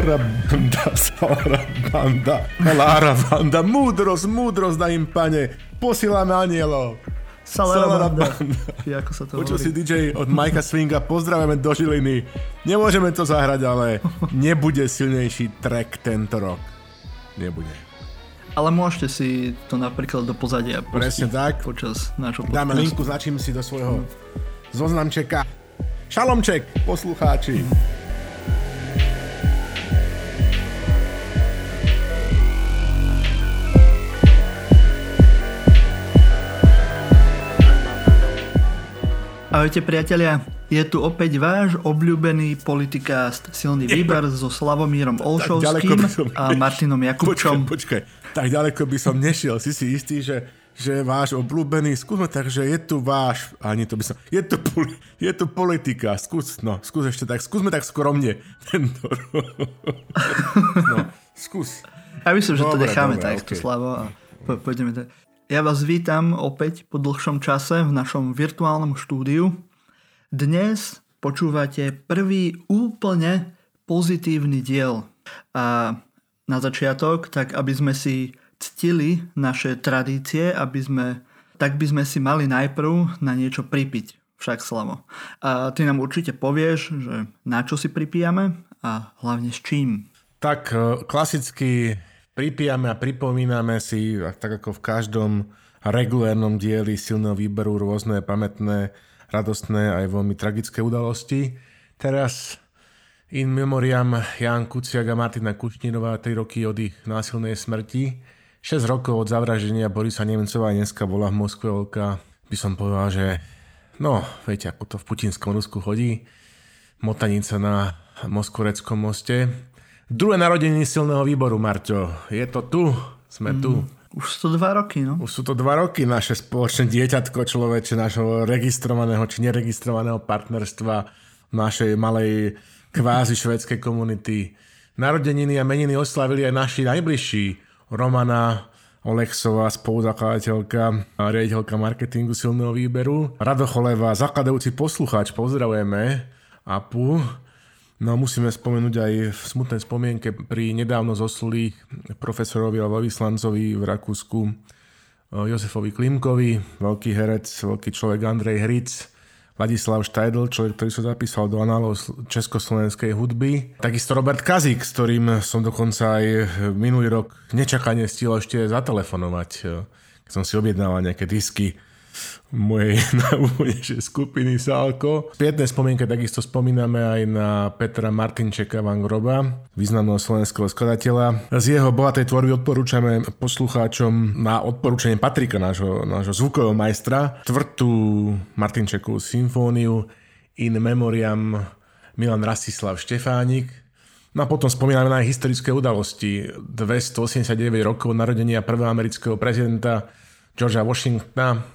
Flora banda, Sora banda, Lara banda, múdrosť, múdrosť na im, pane, posílame anielov. Salarabanda. Ako sa to Počul si DJ od Majka Swinga, pozdravujeme do Žiliny. Nemôžeme to zahrať, ale nebude silnejší track tento rok. Nebude. Ale môžete si to napríklad do pozadia Presne tak. počas nášho podcastu. Dáme linku, značím si do svojho zoznamčeka. Šalomček, poslucháči. Ahojte priatelia, je tu opäť váš obľúbený politikast Silný výber so Slavomírom Olšovským som... a Martinom Jakubčom. Počkaj, počkaj, tak ďaleko by som nešiel. Si si istý, že, že váš obľúbený, skúsme tak, že je tu váš, ani to by som, je tu, je tu politika, skús, no, skús ešte tak, skúsme tak skromne tento No, skús. Ja myslím, že dobre, to necháme dobre, takto, okay. Slavo, a po, pôjdeme tak. Ja vás vítam opäť po dlhšom čase v našom virtuálnom štúdiu. Dnes počúvate prvý úplne pozitívny diel. A na začiatok, tak aby sme si ctili naše tradície, aby sme, tak by sme si mali najprv na niečo pripiť. Však Slavo. A ty nám určite povieš, že na čo si pripijame a hlavne s čím. Tak e, klasicky pripijame a pripomíname si, tak ako v každom regulérnom dieli silného výberu, rôzne pamätné, radostné aj veľmi tragické udalosti. Teraz in memoriam Jan Kuciak a Martina Kušnírová 3 roky od ich násilnej smrti. 6 rokov od zavraždenia Borisa Nemcova a dneska bola v Moskve veľká, by som povedal, že no, viete, ako to v putinskom Rusku chodí, motanica na Moskoreckom moste. Druhé narodenie silného výboru, Marťo. Je to tu, sme mm. tu. Už sú to dva roky, no? Už sú to dva roky naše spoločné dieťatko človeče, našho registrovaného či neregistrovaného partnerstva našej malej kvázi švedskej komunity. Narodeniny a meniny oslavili aj naši najbližší. Romana Olexová, spoluzakladateľka a riaditeľka marketingu silného výberu. Rado Choleva, zakladajúci poslucháč, pozdravujeme. Apu. No musíme spomenúť aj v smutnej spomienke pri nedávno zosluli profesorovi a vyslancovi v Rakúsku eh, Jozefovi Klimkovi, veľký herec, veľký človek Andrej Hric, Ladislav Štajdl, človek, ktorý sa zapísal do análov československej hudby. Takisto Robert Kazík, s ktorým som dokonca aj minulý rok nečakane stihol ešte zatelefonovať, eh, keď som si objednával nejaké disky mojej najúvodnejšej skupiny Salko. Pietné spomienke takisto spomíname aj na Petra Martinčeka Van Groba, významného slovenského skladateľa. Z jeho bohatej tvorby odporúčame poslucháčom na odporúčanie Patrika, nášho, nášho zvukového majstra, tvrtú Martinčekovú symfóniu In Memoriam Milan Rastislav Štefánik, No a potom spomíname na historické udalosti. 289 rokov narodenia prvého amerického prezidenta Georgea Washingtona,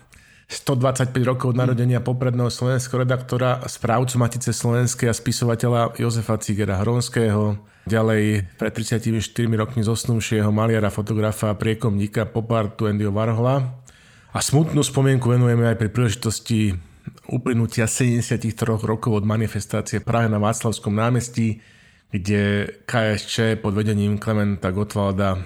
125 rokov od narodenia popredného slovenského redaktora, správcu Matice Slovenskej a spisovateľa Jozefa Cigera Hronského, ďalej pre 34 rokmi zosnúšieho maliara, fotografa a priekomníka popartu Andyho Varhola. A smutnú spomienku venujeme aj pri príležitosti uplynutia 73 rokov od manifestácie práve na Václavskom námestí, kde KSČ pod vedením Klementa Gotwalda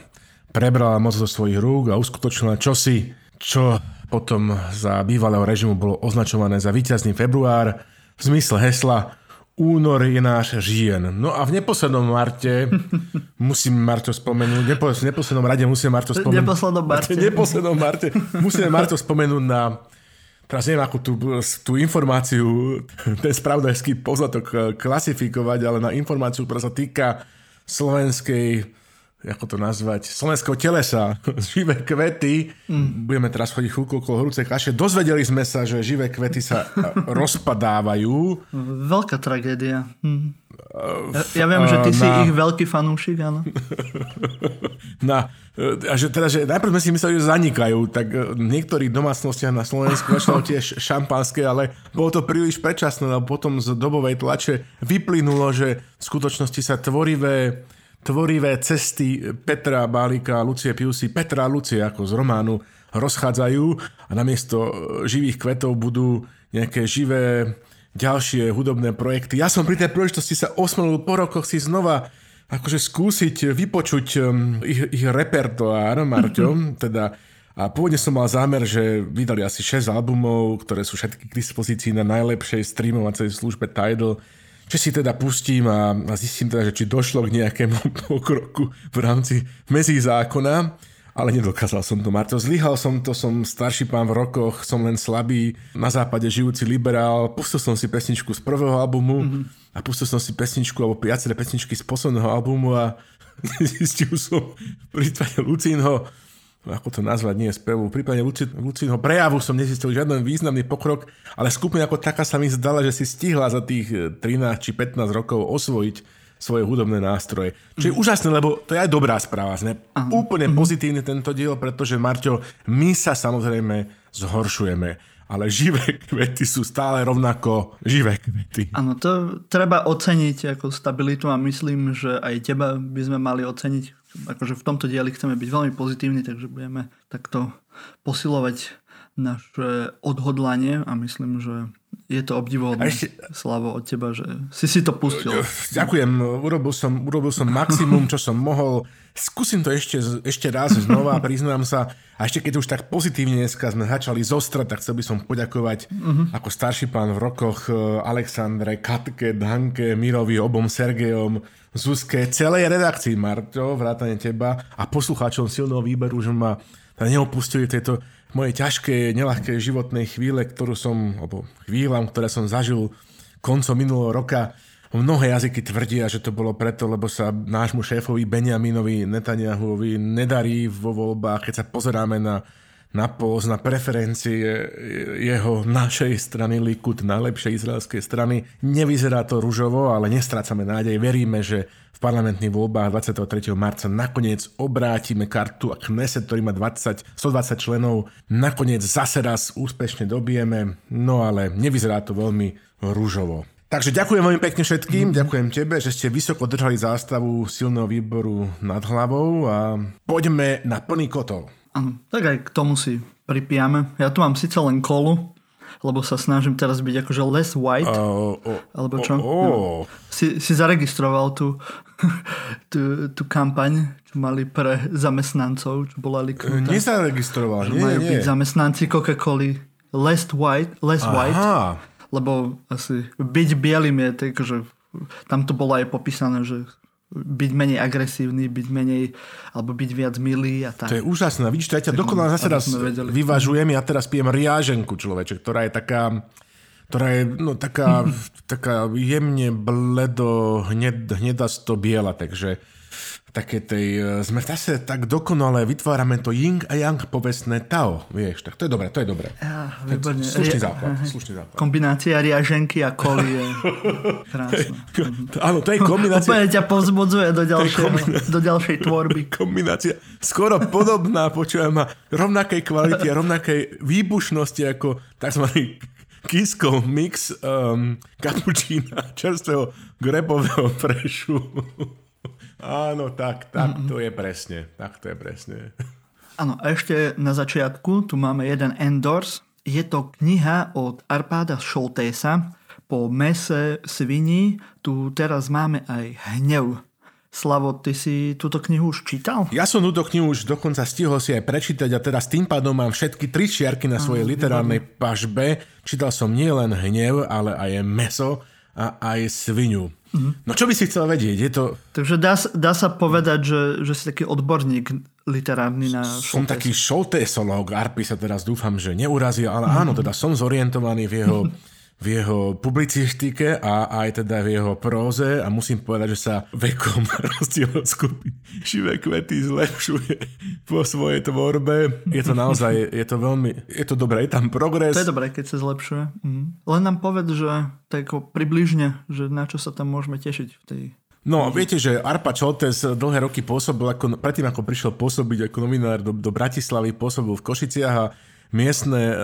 prebrala moc do svojich rúk a uskutočnila čosi, čo potom za bývalého režimu bolo označované za víťazný február v zmysle hesla Únor je náš žien. No a v neposlednom Marte, musím Marto spomenúť, nepo, v neposlednom rade musím Marto spomenúť. Neposlednom Marte. Neposlednom Marte musíme Marto spomenúť na teraz neviem, ako tú, tú informáciu, ten spravodajský poznatok klasifikovať, ale na informáciu, ktorá sa týka slovenskej ako to nazvať, slovenského telesa, živé kvety. Mm. Budeme teraz chodiť chvíľku okolo horúcej kaše. Dozvedeli sme sa, že živé kvety sa rozpadávajú. Veľká tragédia. Mm. Ja, ja viem, že ty na... si ich veľký fanúšik, áno. Na, a že teda, že najprv sme si mysleli, že zanikajú, tak v niektorých domácnostiach na Slovensku začalo tiež šampanské, ale bolo to príliš predčasné, lebo potom z dobovej tlače vyplynulo, že v skutočnosti sa tvorivé tvorivé cesty Petra Bálika a Lucie Piusy, Petra a Lucie ako z románu, rozchádzajú a namiesto živých kvetov budú nejaké živé ďalšie hudobné projekty. Ja som pri tej príležitosti sa osmolil po rokoch si znova akože skúsiť vypočuť um, ich, ich repertoár, Marťo, teda a pôvodne som mal zámer, že vydali asi 6 albumov, ktoré sú všetky k dispozícii na najlepšej streamovacej službe Tidal. Či si teda pustím a, a zistím teda, že či došlo k nejakému pokroku v rámci mezí zákona. Ale nedokázal som to, Marto. Zlyhal som to, som starší pán v rokoch, som len slabý, na západe žijúci liberál. Pustil som si pesničku z prvého albumu mm-hmm. a pustil som si pesničku alebo viaceré pesničky z posledného albumu a zistil som v prípade Lucínho, ako to nazvať, nie spevu. V prípade Lucinho prejavu som nezistil žiaden významný pokrok, ale skupina ako taká sa mi zdala, že si stihla za tých 13 eh, či 15 rokov osvojiť svoje hudobné nástroje. Čo je mm. úžasné, lebo to je aj dobrá správa. Sme Aha. úplne mm. pozitívny tento diel, pretože Marťo, my sa samozrejme zhoršujeme ale živé kvety sú stále rovnako živé kvety. Áno, to treba oceniť ako stabilitu a myslím, že aj teba by sme mali oceniť akože v tomto dieli chceme byť veľmi pozitívni, takže budeme takto posilovať naše odhodlanie a myslím, že je to obdivuhodné, ešte... Slavo, od teba, že si si to pustil. Ďakujem, urobil som, urobil som maximum, čo som mohol. Skúsim to ešte, ešte raz znova, priznám sa. A ešte keď už tak pozitívne dneska sme začali zostrať, tak chcel by som poďakovať uh-huh. ako starší pán v rokoch eh, Alexandre, Katke, Danke, Mirovi, obom Sergejom, Zuzke, celej redakcii, Marto, vrátane teba a poslucháčom silného výberu, že ma neopustili tieto moje ťažké, nelahké životnej chvíle, ktorú som, alebo chvíľam, ktoré som zažil koncom minulého roka. Mnohé jazyky tvrdia, že to bolo preto, lebo sa nášmu šéfovi Benjaminovi Netanyahuovi nedarí vo voľbách, keď sa pozeráme na na poz, na preferencie jeho našej strany Likud, najlepšej izraelskej strany. Nevyzerá to ružovo, ale nestrácame nádej. Veríme, že v parlamentných voľbách 23. marca nakoniec obrátime kartu a Kneset, ktorý má 20, 120 členov, nakoniec zase raz úspešne dobijeme, no ale nevyzerá to veľmi rúžovo. Takže ďakujem veľmi pekne všetkým, ďakujem tebe, že ste vysoko držali zástavu silného výboru nad hlavou a poďme na plný kotol. Áno, tak aj k tomu si pripijame. Ja tu mám síce len kolu, lebo sa snažím teraz byť akože less white. Uh, uh, alebo čo? Uh, uh. No. Si, si zaregistroval tú, tú, tú kampaň, čo mali pre zamestnancov, čo bola liknutá. Nezaregistroval, nie, majú nie. byť zamestnanci Coca-Coly less white, less Aha. white lebo asi byť bielým je tak, že tam to bolo aj popísané, že byť menej agresívny, byť menej, alebo byť viac milý a tak. To je úžasné. Vidíš, to ja ťa dokonale zase raz vyvažujem. Ja teraz pijem riáženku, človeče, ktorá je taká ktorá je no, taká, taká jemne bledo hned, hnedasto biela, takže také tej, e, sme zase tak dokonale vytvárame to ying a yang povestné Tao, vieš, tak to je dobré, to je dobré. Ja, výborne. Slušný základ, slušný základ. Kombinácia riaženky a koli je krásna. Áno, to je kombinácia. Úplne ťa povzbudzuje do ďalšej, do ďalšej tvorby. Kombinácia skoro podobná, počujem, rovnakej kvality a rovnakej výbušnosti ako tzv. Kisko mix um, kapučína čerstvého grepového prešu. Áno, tak, tak mm-hmm. to je presne. Tak to je presne. Áno, a ešte na začiatku tu máme jeden endorse. Je to kniha od Arpáda Šoltésa po mese svini. Tu teraz máme aj hnev. Slavo, ty si túto knihu už čítal? Ja som túto knihu už dokonca stihol si aj prečítať a teraz tým pádom mám všetky tri čiarky na svojej Aha, literárnej výborné. pažbe. Čítal som nielen hnev, ale aj meso a aj svinu. Mm. No čo by si chcel vedieť? Je to... Takže dá, dá sa povedať, že, že si taký odborník literárny na Som taký šoltésológ, Arpi sa teraz dúfam, že neurazí, ale mm. áno, teda som zorientovaný v jeho v jeho publicistike a aj teda v jeho próze a musím povedať, že sa vekom rozdiel skupiny Živé kvety zlepšuje po svojej tvorbe. Je to naozaj, je to veľmi, je to dobré, je tam progres. To je dobré, keď sa zlepšuje. Mhm. Len nám povedz, že tak približne, že na čo sa tam môžeme tešiť v tej No, viete, že Arpa Čoltes dlhé roky pôsobil, ako, predtým ako prišiel pôsobiť ako novinár do, do Bratislavy, pôsobil v Košiciach a miestne e,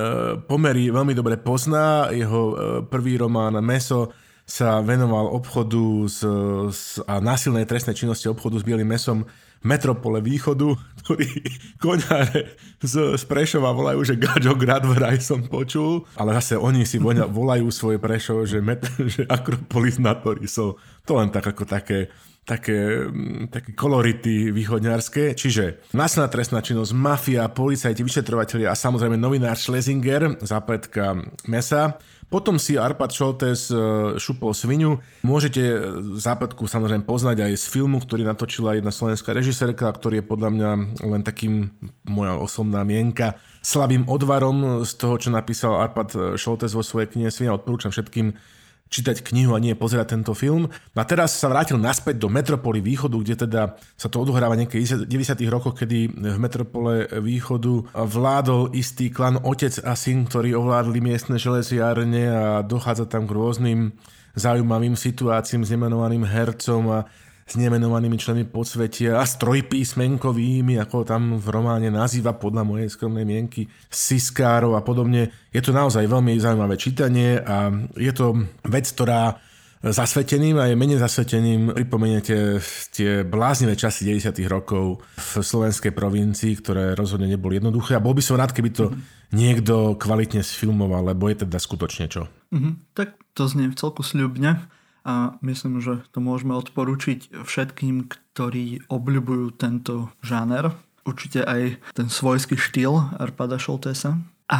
pomery veľmi dobre pozná. Jeho e, prvý román Meso sa venoval obchodu s, s, a násilnej trestnej činnosti obchodu s bielým mesom metropole východu, ktorý koňáre z, z Prešova volajú, že Gaďo Gradveraj som počul, ale zase oni si volajú svoje Prešov, že, met, že Akropolis na Torisov. To len tak ako také také, mm, také kolority východňarské. Čiže masná trestná činnosť, mafia, policajti, vyšetrovateľia a samozrejme novinár Schlesinger, zápletka mesa. Potom si Arpad Šoltes e, šupol svinu. Môžete zápletku samozrejme poznať aj z filmu, ktorý natočila jedna slovenská režisérka, ktorý je podľa mňa len takým, moja osobná mienka, slabým odvarom z toho, čo napísal Arpad Šoltes vo svojej knihe Svina. Odporúčam všetkým čítať knihu a nie pozerať tento film. No a teraz sa vrátil naspäť do metropoly východu, kde teda sa to odohráva niekedy v 90. rokoch, kedy v metropole východu vládol istý klan otec a syn, ktorí ovládli miestne železiárne a dochádza tam k rôznym zaujímavým situáciám s nemenovaným hercom a s nemenovanými členmi podsvetia a s trojpísmenkovými, ako tam v románe nazýva podľa mojej skromnej mienky, siskárov a podobne. Je to naozaj veľmi zaujímavé čítanie a je to vec, ktorá zasveteným a je menej zasveteným pripomeniete tie bláznivé časy 90. rokov v slovenskej provincii, ktoré rozhodne neboli jednoduché a bol by som rád, keby to niekto kvalitne sfilmoval, lebo je teda skutočne čo. Mm-hmm. Tak to znie v celku sľubne a myslím, že to môžeme odporučiť všetkým, ktorí obľubujú tento žáner. Určite aj ten svojský štýl Arpada Šoltesa. A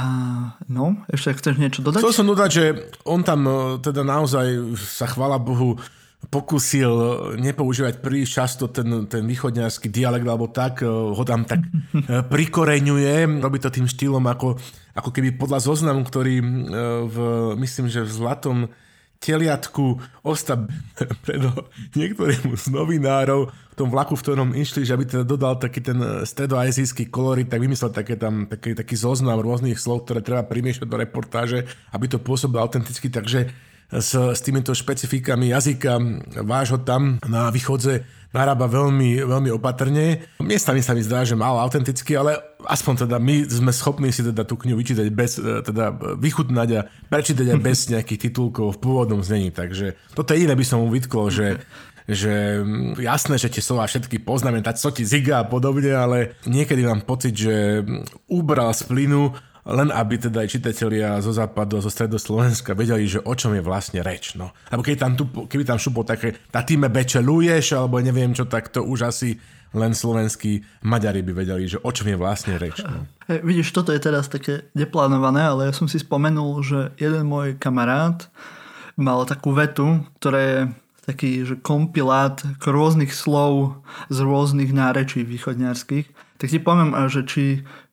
no, ešte chceš niečo dodať? Chcel som dodať, že on tam e, teda naozaj sa chvala Bohu pokusil nepoužívať príliš často ten, ten východňarský dialekt alebo tak, e, ho tam tak e, prikoreňuje, robí to tým štýlom ako, ako keby podľa zoznamu, ktorý v, myslím, že v Zlatom teliatku osta predo niektorému z novinárov v tom vlaku, v ktorom išli, že aby teda dodal taký ten eh, stredoazijský kolorit, tak vymyslel také tam, taký, taký zoznam rôznych slov, ktoré treba primiešať do reportáže, aby to pôsobilo autenticky, takže s, s týmito špecifikami jazyka vášho tam na východze narába veľmi, veľmi opatrne. Miestami sa mi zdá, že málo autenticky, ale aspoň teda my sme schopní si teda tú knihu vyčítať bez, e, teda vychutnať a prečítať aj bez nejakých titulkov v pôvodnom znení. Takže toto je iné by som mu vytkol, že že jasné, že tie slova všetky poznáme, tak co ti ziga a podobne, ale niekedy mám pocit, že ubral z plynu len aby teda aj čitatelia zo západu a zo stredo Slovenska vedeli, že o čom je vlastne reč. No. Lebo keby tam, tu, keby tam šupo také, tá týme bečeluješ, alebo neviem čo, tak to už asi len slovenskí Maďari by vedeli, že o čom je vlastne reč. No. Hey, vidíš, toto je teraz také neplánované, ale ja som si spomenul, že jeden môj kamarát mal takú vetu, ktorá je taký že kompilát rôznych slov z rôznych nárečí východňarských. Tak ti poviem, že či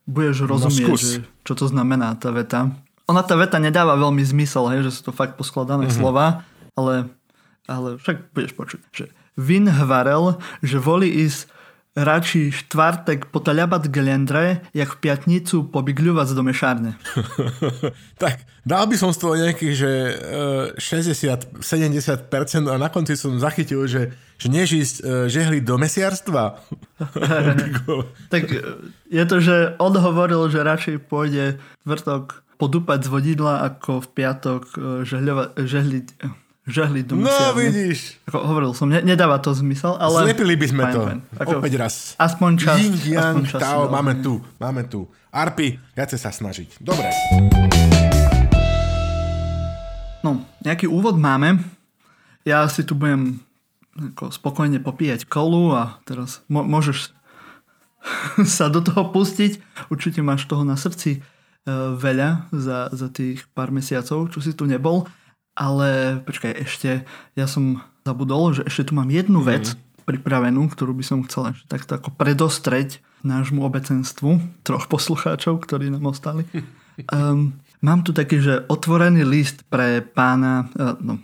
budeš no, rozumieť, no, že, čo to znamená tá veta. Ona tá veta nedáva veľmi zmysel, hej, že sú to fakt poskladané mm-hmm. slova, ale, ale však budeš počuť, že Vin hvarel, že volí ísť radši štvrtek potaľabať glendre, jak v piatnicu pobygľovať do mešárne. tak, dal by som z toho nejakých, že 60-70% a na konci som zachytil, že že než ísť uh, žehliť do mesiarstva. tak e, je to, že on hovoril, že radšej pôjde vrtok podúpať z vodidla, ako v piatok žehľova, žehliť, žehliť do. No vidíš. Ako hovoril som, ne, nedáva to zmysel, ale... Zlepili by sme fajn, to. Fajn. Ako, Opäť raz. Aspoň čas. Ying, yang, aspoň čas tao, máme tu, máme tu. Arpi, ja sa snažiť. Dobre. No, nejaký úvod máme. Ja si tu budem ako spokojne popíjať kolu a teraz môžeš sa do toho pustiť. Určite máš toho na srdci e, veľa za, za tých pár mesiacov, čo si tu nebol. Ale počkaj, ešte ja som zabudol, že ešte tu mám jednu mhm. vec mm. pripravenú, ktorú by som chcel ešte takto ako predostreť nášmu obecenstvu, troch poslucháčov, ktorí nám ostali. Um, mám tu taký, že otvorený list pre pána, uh, no,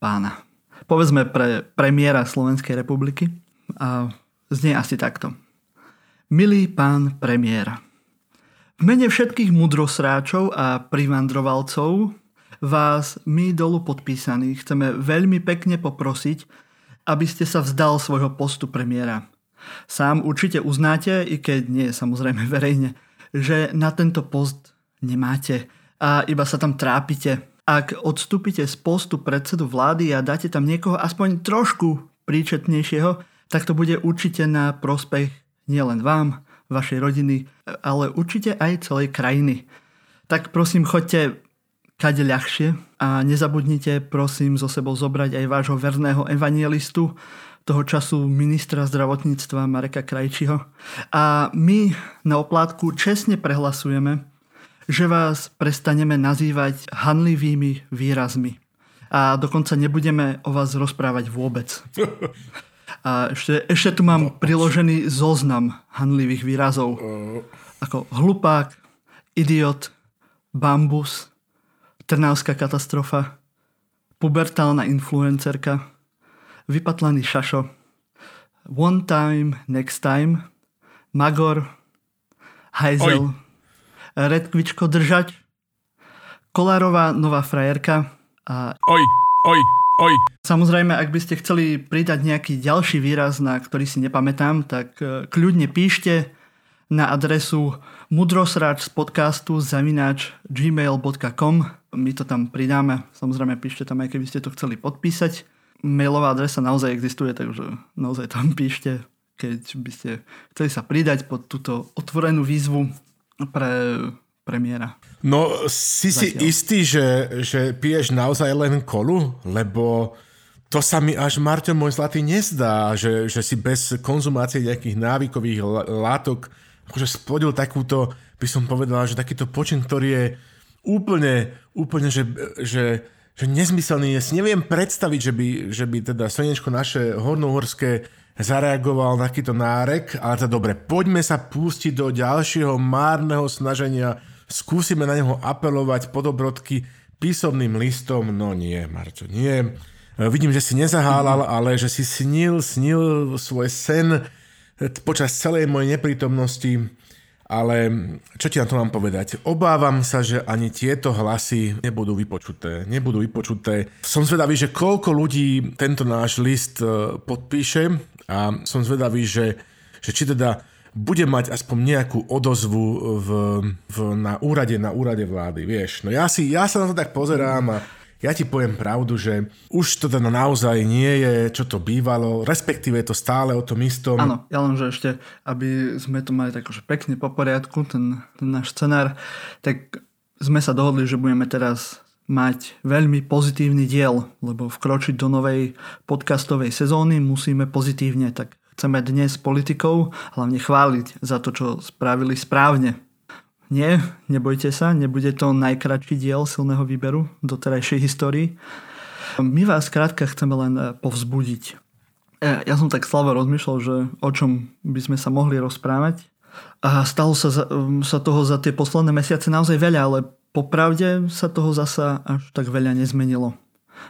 pána, povedzme pre premiéra Slovenskej republiky a znie asi takto. Milý pán premiér, v mene všetkých mudrosráčov a privandrovalcov vás my dolu podpísaní chceme veľmi pekne poprosiť, aby ste sa vzdal svojho postu premiéra. Sám určite uznáte, i keď nie samozrejme verejne, že na tento post nemáte a iba sa tam trápite ak odstúpite z postu predsedu vlády a dáte tam niekoho aspoň trošku príčetnejšieho, tak to bude určite na prospech nielen vám, vašej rodiny, ale určite aj celej krajiny. Tak prosím, choďte kade ľahšie a nezabudnite prosím zo sebou zobrať aj vášho verného evangelistu, toho času ministra zdravotníctva Mareka Krajčiho. A my na oplátku čestne prehlasujeme, že vás prestaneme nazývať hanlivými výrazmi. A dokonca nebudeme o vás rozprávať vôbec. A ešte, ešte tu mám priložený zoznam hanlivých výrazov. Ako hlupák, idiot, bambus, trnávská katastrofa, pubertálna influencerka, vypatlaný šašo, one time, next time, magor, hajzel, redkvičko držať, kolárová nová frajerka. A... Oj, oj, oj. Samozrejme, ak by ste chceli pridať nejaký ďalší výraz, na ktorý si nepamätám, tak e, kľudne píšte na adresu mudrosráč z podcastu zavináč gmail.com. My to tam pridáme, samozrejme píšte tam aj keby ste to chceli podpísať mailová adresa naozaj existuje, takže naozaj tam píšte, keď by ste chceli sa pridať pod túto otvorenú výzvu pre premiéra. No, si Zatiaľ. si istý, že, že piješ naozaj len kolu? Lebo to sa mi až, Marťo, môj zlatý, nezdá, že, že si bez konzumácie nejakých návykových látok akože spodil takúto, by som povedal, že takýto počin, ktorý je úplne, úplne, že, že že nezmyselný je. Si neviem predstaviť, že by, že by teda slnečko naše hornohorské zareagoval na takýto nárek, ale teda dobre, poďme sa pustiť do ďalšieho márneho snaženia, skúsime na neho apelovať podobrodky písomným listom, no nie, Marčo, nie. Vidím, že si nezahálal, ale že si snil, snil svoj sen počas celej mojej neprítomnosti ale čo ti na to mám povedať? Obávam sa, že ani tieto hlasy nebudú vypočuté. Nebudú vypočuté. Som zvedavý, že koľko ľudí tento náš list e, podpíše a som zvedavý, že, že či teda bude mať aspoň nejakú odozvu v, v, na, úrade, na úrade vlády, vieš. No ja, si, ja sa na to tak pozerám a ja ti poviem pravdu, že už to teda naozaj nie je, čo to bývalo, respektíve je to stále o tom istom. Áno, ja len, že ešte, aby sme to mali tak pekne po poriadku, ten, ten náš scenár, tak sme sa dohodli, že budeme teraz mať veľmi pozitívny diel, lebo vkročiť do novej podcastovej sezóny musíme pozitívne, tak chceme dnes politikov hlavne chváliť za to, čo spravili správne nie, nebojte sa, nebude to najkračší diel silného výberu do terajšej histórii. My vás krátka chceme len eh, povzbudiť. Eh, ja som tak slavo rozmýšľal, že o čom by sme sa mohli rozprávať. A stalo sa, mm, sa toho za tie posledné mesiace naozaj veľa, ale popravde sa toho zasa až tak veľa nezmenilo.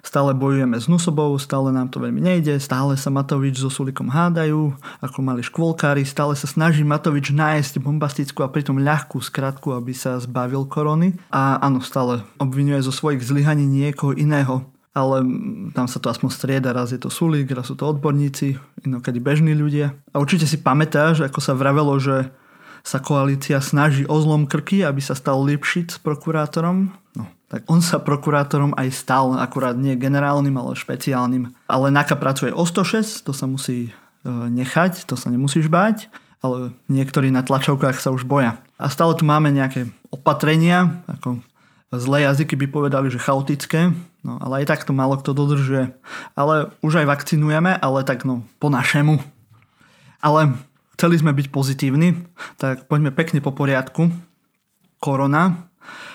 Stále bojujeme s Nusobou, stále nám to veľmi nejde, stále sa Matovič so Sulikom hádajú, ako mali škôlkári, stále sa snaží Matovič nájsť bombastickú a pritom ľahkú skratku, aby sa zbavil korony. A áno, stále obvinuje zo svojich zlyhaní niekoho iného, ale tam sa to aspoň strieda, raz je to Sulik, raz sú to odborníci, inokedy bežní ľudia. A určite si pamätáš, ako sa vravelo, že sa koalícia snaží o zlom krky, aby sa stal Lipšic prokurátorom. Tak on sa prokurátorom aj stal, akurát nie generálnym, ale špeciálnym. Ale NAKA pracuje o 106, to sa musí e, nechať, to sa nemusíš báť, ale niektorí na tlačovkách sa už boja. A stále tu máme nejaké opatrenia, ako zlé jazyky by povedali, že chaotické, no ale aj tak to málo kto dodržuje. Ale už aj vakcinujeme, ale tak no, po našemu. Ale chceli sme byť pozitívni, tak poďme pekne po poriadku. Korona.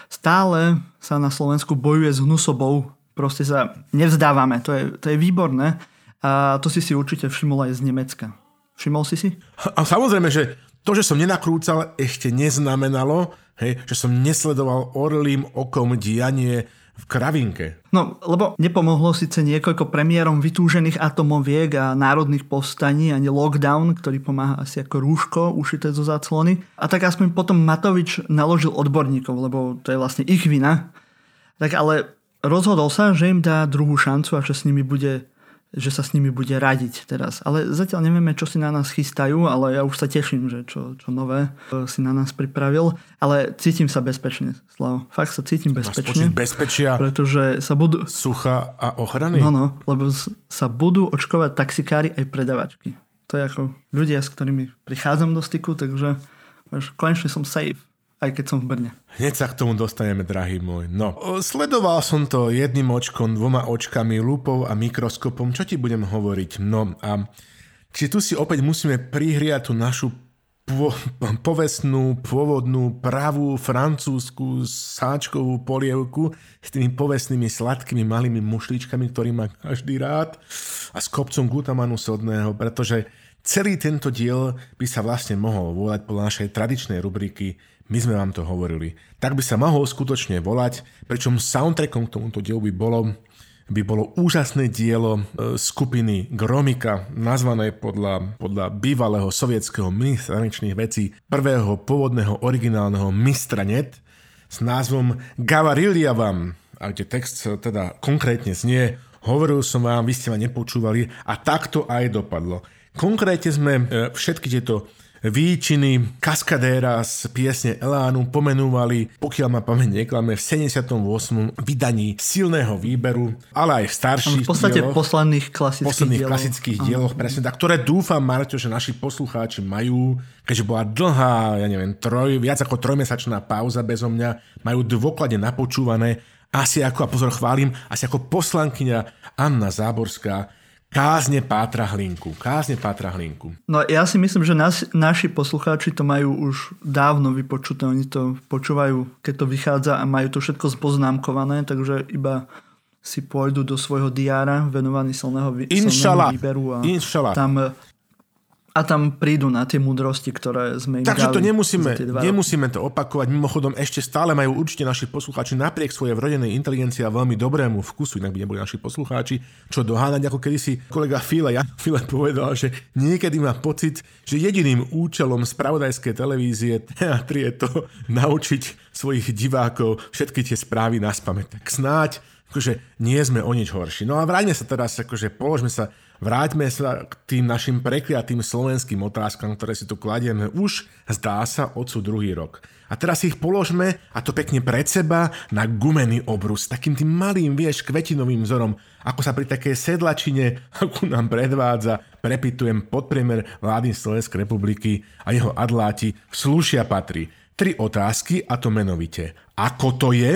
Stále sa na Slovensku bojuje s hnusobou. Proste sa nevzdávame. To je, to je výborné. A to si si určite všimol aj z Nemecka. Všimol si si? A samozrejme, že to, že som nenakrúcal, ešte neznamenalo, hej, že som nesledoval orlým okom dianie v kravinke. No, lebo nepomohlo síce niekoľko premiérom vytúžených atomoviek a národných povstaní ani lockdown, ktorý pomáha asi ako rúško ušité zo záclony. A tak aspoň potom Matovič naložil odborníkov, lebo to je vlastne ich vina. Tak ale rozhodol sa, že im dá druhú šancu a že s nimi bude že sa s nimi bude radiť teraz. Ale zatiaľ nevieme, čo si na nás chystajú, ale ja už sa teším, že čo, čo nové e, si na nás pripravil. Ale cítim sa bezpečne, Slavo. Fakt sa cítim bezpečne. bezpečia, pretože sa budú... Sucha a ochrany? No, no, lebo sa budú očkovať taxikári aj predavačky. To je ako ľudia, s ktorými prichádzam do styku, takže konečne som safe. Aj keď som v Brne. Hneď sa k tomu dostaneme, drahý môj. No, sledoval som to jedným očkom, dvoma očkami, lupou a mikroskopom. Čo ti budem hovoriť? No a či tu si opäť musíme prihriať tú našu po, povestnú, pôvodnú, pravú francúzsku sáčkovú polievku s tými povestnými sladkými malými mušličkami, ktorý má každý rád a s kopcom glutamanu sodného, pretože celý tento diel by sa vlastne mohol volať po našej tradičnej rubriky my sme vám to hovorili. Tak by sa mohol skutočne volať, pričom soundtrackom k tomuto dielu by bolo, by bolo úžasné dielo e, skupiny Gromika, nazvané podľa, podľa bývalého sovietského ministra zahraničných vecí, prvého pôvodného originálneho mistra net, s názvom Gavariljavam, a kde text teda konkrétne znie Hovoril som vám, vy ste ma nepočúvali a takto aj dopadlo. Konkrétne sme e, všetky tieto výčiny kaskadéra z piesne Elánu pomenúvali, pokiaľ ma pamäť neklame, v 78. vydaní silného výberu, ale aj v starších V podstate dieloch, posledných klasických posledných dieloch. klasických dieloch, presne tak, ktoré dúfam, Marťo, že naši poslucháči majú, keďže bola dlhá, ja neviem, troj, viac ako trojmesačná pauza bezo mňa, majú dôkladne napočúvané, asi ako, a pozor, chválim, asi ako poslankyňa Anna Záborská Kázne Pátra Hlinku. Kázne Pátra Hlinku. No ja si myslím, že nas, naši poslucháči to majú už dávno vypočuté. Oni to počúvajú, keď to vychádza a majú to všetko spoznámkované, takže iba si pôjdu do svojho diára venovaný silného, silného výberu a Inšala. tam a tam prídu na tie múdrosti, ktoré sme im Takže to nemusíme, nemusíme to opakovať. Mimochodom, ešte stále majú určite naši poslucháči napriek svojej vrodenej inteligencii a veľmi dobrému vkusu, inak by neboli naši poslucháči, čo doháňať, ako kedysi kolega File, Jan File povedal, že niekedy má pocit, že jediným účelom spravodajskej televízie teatri je to naučiť svojich divákov všetky tie správy na spamäť. Tak snáď akože nie sme o nič horší. No a vráťme sa teraz, akože položme sa Vráťme sa k tým našim prekliatým slovenským otázkam, ktoré si tu kladieme už, zdá sa, odsud druhý rok. A teraz ich položme, a to pekne pred seba, na gumený obrus, takým tým malým, vieš, kvetinovým vzorom, ako sa pri takej sedlačine, ako nám predvádza, prepitujem podpriemer vlády Slovenskej republiky a jeho adláti, slušia patrí. Tri otázky, a to menovite. Ako to je?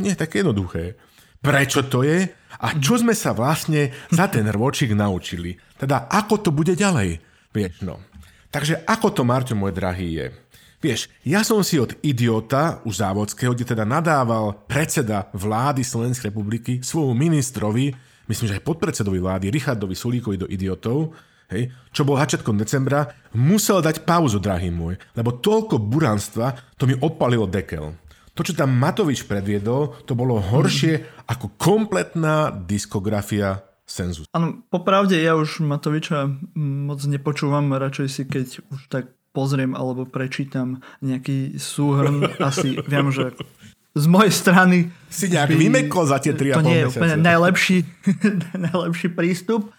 Nie je také jednoduché. Prečo to je? A čo sme sa vlastne za ten rôčik naučili? Teda ako to bude ďalej? Vieš, no. Takže ako to, Marťo, môj drahý, je? Vieš, ja som si od idiota, už závodského, kde teda nadával predseda vlády Slovenskej republiky svojmu ministrovi, myslím, že aj podpredsedovi vlády, Richardovi Sulíkovi do idiotov, hej, čo bol začiatkom decembra, musel dať pauzu, drahý môj, lebo toľko buranstva, to mi odpalilo dekel. To, čo tam Matovič predviedol, to bolo horšie ako kompletná diskografia Senzu. Áno, popravde ja už Matoviča moc nepočúvam, radšej si keď už tak pozriem alebo prečítam nejaký súhrn, asi viem, že z mojej strany... Si nejak by, vymekol za tie 3,5 To nie je úplne najlepší, najlepší prístup,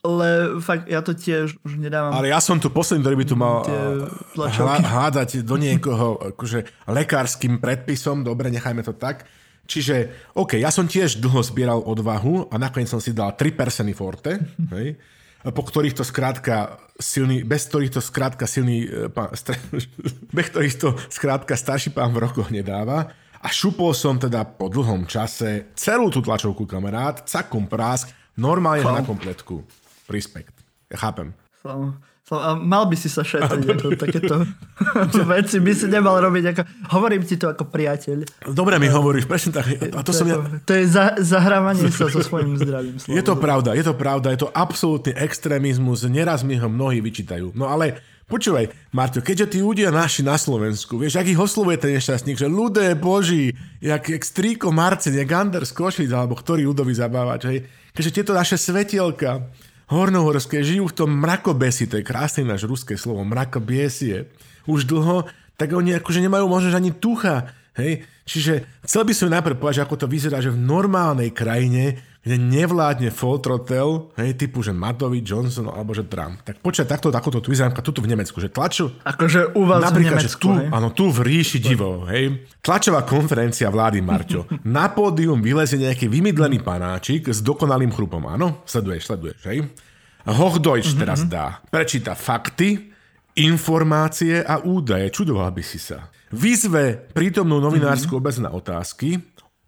ale fakt ja to tiež už nedávam. Ale ja som tu posledný, ktorý by tu mal hádať do niekoho akože lekárským predpisom, dobre, nechajme to tak. Čiže, OK, ja som tiež dlho zbieral odvahu a nakoniec som si dal 3 perseny forte, hej, po ktorých to skrátka silný, bez ktorých to skrátka silný, e, pán, stre, bez ktorých to skrátka starší pán v rokoch nedáva. A šupol som teda po dlhom čase celú tú tlačovku kamarát, cakum prásk, Normálne ho na kompletku. Respekt. Ja chápem. Slav, a mal by si sa šetriť ako takéto veci. By si nemal robiť ako... Hovorím ti to ako priateľ. Dobre mi hovoríš, presne tak. A to, to, som je, ja... to je za, zahrávanie sa so svojím zdravím. Slav. Je to pravda, je to pravda. Je to absolútny extrémizmus. Neraz mi ho mnohí vyčítajú. No ale Počúvaj, Marto, keďže tí ľudia naši na Slovensku, vieš, ak ich oslovuje ten nešťastník, že ľudé boží, jak, jak Stríko Marcin, jak Anders Košic, alebo ktorý ľudový zabávač, hej, keďže tieto naše svetielka hornohorské žijú v tom mrakobesi, to je krásne náš ruské slovo, mrakobiesie, už dlho, tak oni akože nemajú možno ani tucha, hej, čiže chcel by som najprv povedať, ako to vyzerá, že v normálnej krajine kde nevládne full throttle, hej, typu, že Matovič, Johnson alebo že Trump. Tak počať takto, tu vyzerá tuto v Nemecku, že tlaču... Akože u vás napríklad, v Nemecku, že tu, hej? Áno, tu v ríši divo, hej. Tlačová konferencia vlády Marťo. Na pódium vylezie nejaký vymydlený panáčik s dokonalým chrupom, áno? Sleduješ, sleduješ, hej. Hochdeutsch mm-hmm. teraz dá. Prečíta fakty, informácie a údaje. Čudoval by si sa. Vyzve prítomnú novinárskú obec na otázky,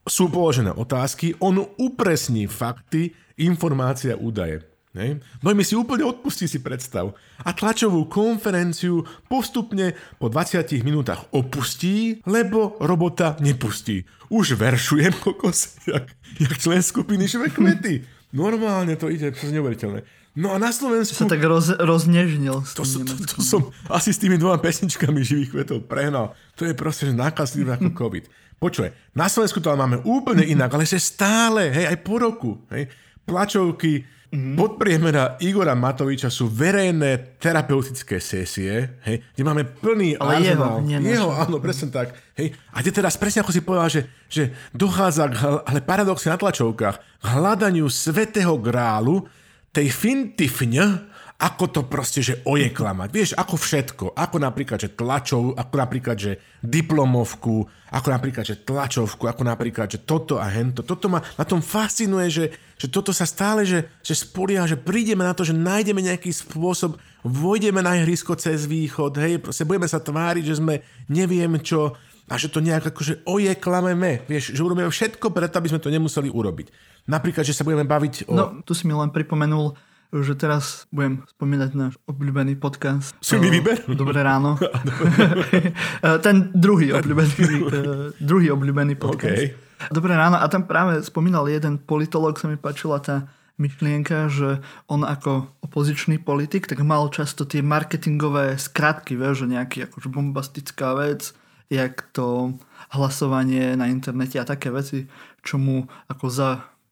sú položené otázky, on upresní fakty, informácie a údaje. Hej. No my si úplne odpustí si predstav. A tlačovú konferenciu postupne po 20 minútach opustí, lebo robota nepustí. Už veršujem kokos, jak, jak člen skupiny Švekmety. Normálne to ide, to je neuveriteľné. No a na Slovensku... Sa tak roz, roznežnil. To, to, to, to som asi s tými dvoma pesničkami živých kvetov prehnal. To je proste nákazlivé ako COVID. Počuje, na Slovensku to máme úplne inak, ale že stále, hej, aj po roku, hej, plačovky, Mm-hmm. Podpriemera Igora Matoviča sú verejné terapeutické sesie, hej, kde máme plný Ale arzenál. Jeho, jeho, áno, presne tak. Hej. A kde teraz presne ako si povedal, že, že dochádza, k, ale paradoxne na tlačovkách, k hľadaniu svetého grálu tej fintifňa, ako to proste, že oje klamať. Vieš, ako všetko. Ako napríklad, že tlačov, ako napríklad, že diplomovku, ako napríklad, že tlačovku, ako napríklad, že toto a hento. Toto ma na tom fascinuje, že, že toto sa stále, že, že spolia, že prídeme na to, že nájdeme nejaký spôsob, vojdeme na ihrisko cez východ, hej, proste budeme sa tváriť, že sme neviem čo, a že to nejak akože oje klameme, vieš, že urobíme všetko preto, aby sme to nemuseli urobiť. Napríklad, že sa budeme baviť o... No, tu si mi len pripomenul že teraz budem spomínať náš obľúbený podcast. Si mi vyber? Dobré ráno. ten druhý obľúbený, eh, druhý obľúbený podcast. Okay. Dobré ráno. A tam práve spomínal jeden politolog, sa mi páčila tá myšlienka, že on ako opozičný politik, tak mal často tie marketingové skratky, vieš, že nejaký akože bombastická vec, jak to hlasovanie na internete a také veci, čo mu ako za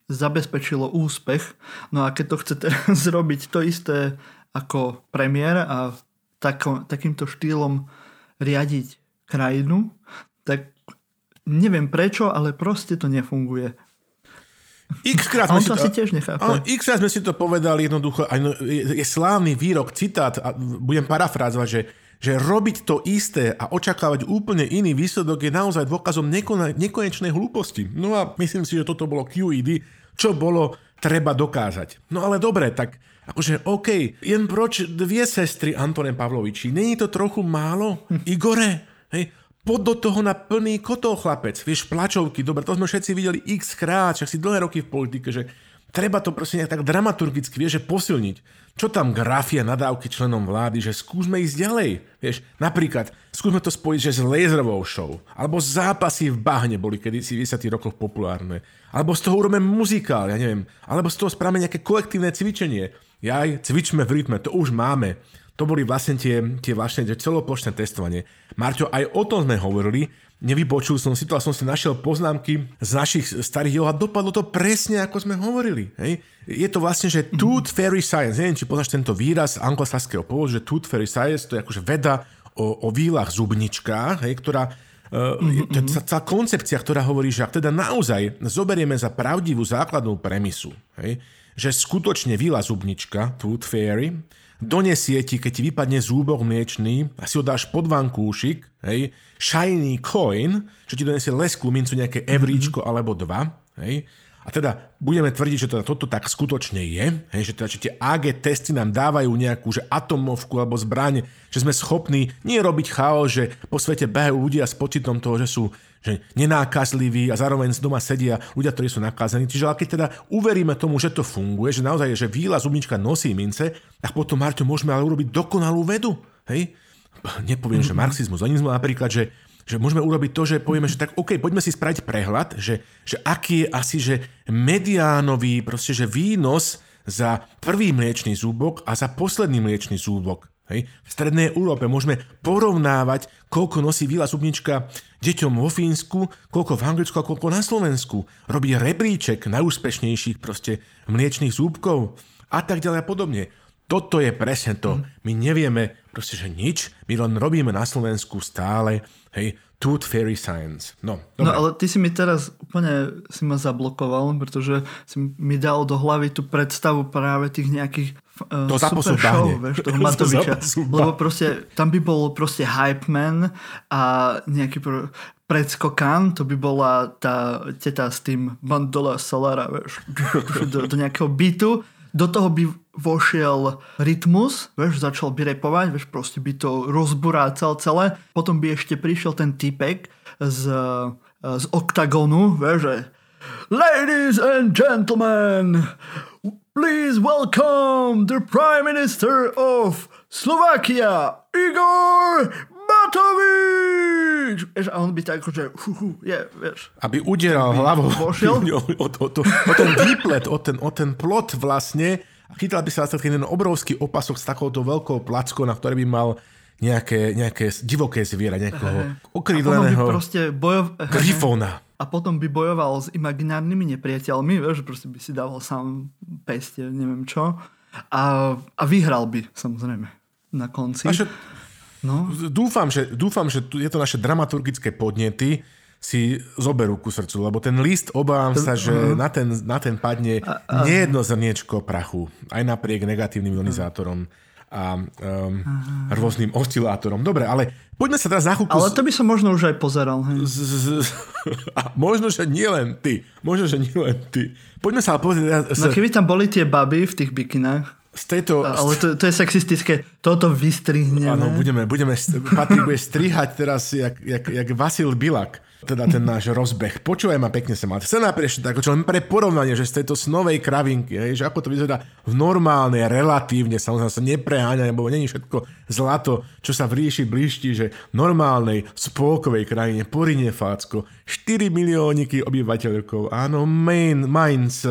zabezpečilo úspech. No a keď to chce teraz zrobiť to isté ako premiér a tako, takýmto štýlom riadiť krajinu, tak neviem prečo, ale proste to nefunguje. X krát sme to asi tiež nechápe. x krát sme si to povedali jednoducho, no, je, je slávny výrok, citát, a budem parafrázovať, že, že robiť to isté a očakávať úplne iný výsledok je naozaj dôkazom nekonečnej hlúposti. No a myslím si, že toto bolo QED, čo bolo treba dokázať. No ale dobre, tak akože OK, jen proč dvie sestry Antone Pavloviči, není to trochu málo? Igore, hej, pod do toho na plný kotol chlapec, vieš, plačovky, dobre, to sme všetci videli x krát, však si dlhé roky v politike, že treba to proste nejak tak dramaturgicky, vieš, že posilniť. Čo tam grafia nadávky členom vlády, že skúsme ísť ďalej. Vieš, napríklad, skúsme to spojiť, že s laserovou show, alebo zápasy v bahne boli kedysi v 10 rokoch populárne, alebo z toho urobíme muzikál, ja neviem, alebo z toho spravíme nejaké kolektívne cvičenie. Jaj, cvičme v rytme, to už máme. To boli vlastne tie, tie vlastne celoplošné testovanie. Marťo, aj o tom sme hovorili, nevypočul som si to a som si našiel poznámky z našich starých a dopadlo to presne, ako sme hovorili. Hej? Je to vlastne, že tooth fairy science, neviem, či poznáš tento výraz anglosaského pôvodu, že tooth fairy science, to je akože veda o, o výlach zubnička, hej, ktorá Uh, mm-hmm. celá koncepcia, ktorá hovorí, že ak teda naozaj zoberieme za pravdivú základnú premisu, hej, že skutočne výla zubnička, tooth fairy, donesie ti, keď ti vypadne zúbok mliečný a si ho dáš pod vankúšik, hej, shiny coin, čo ti donesie lesklú mincu, nejaké evríčko mm-hmm. alebo dva, hej, a teda budeme tvrdiť, že teda toto tak skutočne je, hej, že, teda, že tie AG testy nám dávajú nejakú že atomovku alebo zbraň, že sme schopní nie robiť chaos, že po svete behajú ľudia s pocitom toho, že sú že nenákazliví a zároveň z doma sedia ľudia, ktorí sú nakázení. Čiže keď teda uveríme tomu, že to funguje, že naozaj že výla zubnička nosí mince, tak potom, Marťo, môžeme ale urobiť dokonalú vedu. Hej? Nepoviem, že marxizmus, lenizmus napríklad, že že môžeme urobiť to, že povieme, že tak OK, poďme si spraviť prehľad, že, že aký je asi, že mediánový proste, že výnos za prvý mliečný zúbok a za posledný mliečný zúbok. Hej. V strednej Európe môžeme porovnávať, koľko nosí výla zubnička deťom vo Fínsku, koľko v Anglicku a koľko na Slovensku. Robí rebríček najúspešnejších proste mliečných zúbkov a tak ďalej a podobne. Toto je presne to. My nevieme proste, že nič, my len robíme na Slovensku stále, hej, Tooth Fairy Science. No, no ale ty si mi teraz úplne si ma zablokoval, pretože si mi dal do hlavy tú predstavu práve tých nejakých uh, to super show, vieš, toho Matoviča. Lebo proste, tam by bol proste hype man a nejaký pro, predskokan, to by bola tá teta s tým bandola Solara, vieš, do, do nejakého bytu do toho by vošiel rytmus, vieš, začal by repovať, vieš, proste by to rozburácal celé. Potom by ešte prišiel ten typek z, z oktagonu, vieš, že Ladies and gentlemen, please welcome the Prime Minister of Slovakia, Igor Matovič! Vieš, a on by tak akože, hu, hu, je, vieš. Aby udieral hlavou o, o, o, o, o ten výplet, o ten, o ten plot vlastne a chytal by sa taký ten obrovský opasok s takouto veľkou plackou, na ktorej by mal nejaké, nejaké divoké zviera, nejakého okrídleného bojov... grifóna. A potom by bojoval s imaginárnymi nepriateľmi, vieš, proste by si dával sám peste, neviem čo. A, a vyhral by, samozrejme, na konci. že, no. dúfam, že, dúfam, že je to naše dramaturgické podnety, si zoberú ku srdcu, lebo ten list obávam sa, že uh-huh. na, ten, na ten padne a, a... nejedno zrniečko prachu, aj napriek negatívnym ionizátorom a um, rôznym oscilátorom. Dobre, ale poďme sa teraz na chvíľku... Ale to by som možno už aj pozeral. Hej. Z, z, z, a možno, že nie len ty. Možno, že nie len ty. Poďme sa ale pozrieť... No keby tam boli tie baby v tých bikinách, z tejto... Ale to, to je sexistické. Toto vystrihneme. Áno, budeme, budeme, Patrik bude strihať teraz jak, jak, jak Vasil Bilak teda ten náš rozbeh. Počúvaj ma pekne sa mal. Chcem najprv tak, čo len pre porovnanie, že z tejto snovej kravinky, hej, že ako to vyzerá v normálnej, relatívne, samozrejme sa nepreháňa, lebo není všetko zlato, čo sa v ríši blíšti, že normálnej, spolkovej krajine, Porine Fácko, 4 milióniky obyvateľkov, áno, Main, Mainz,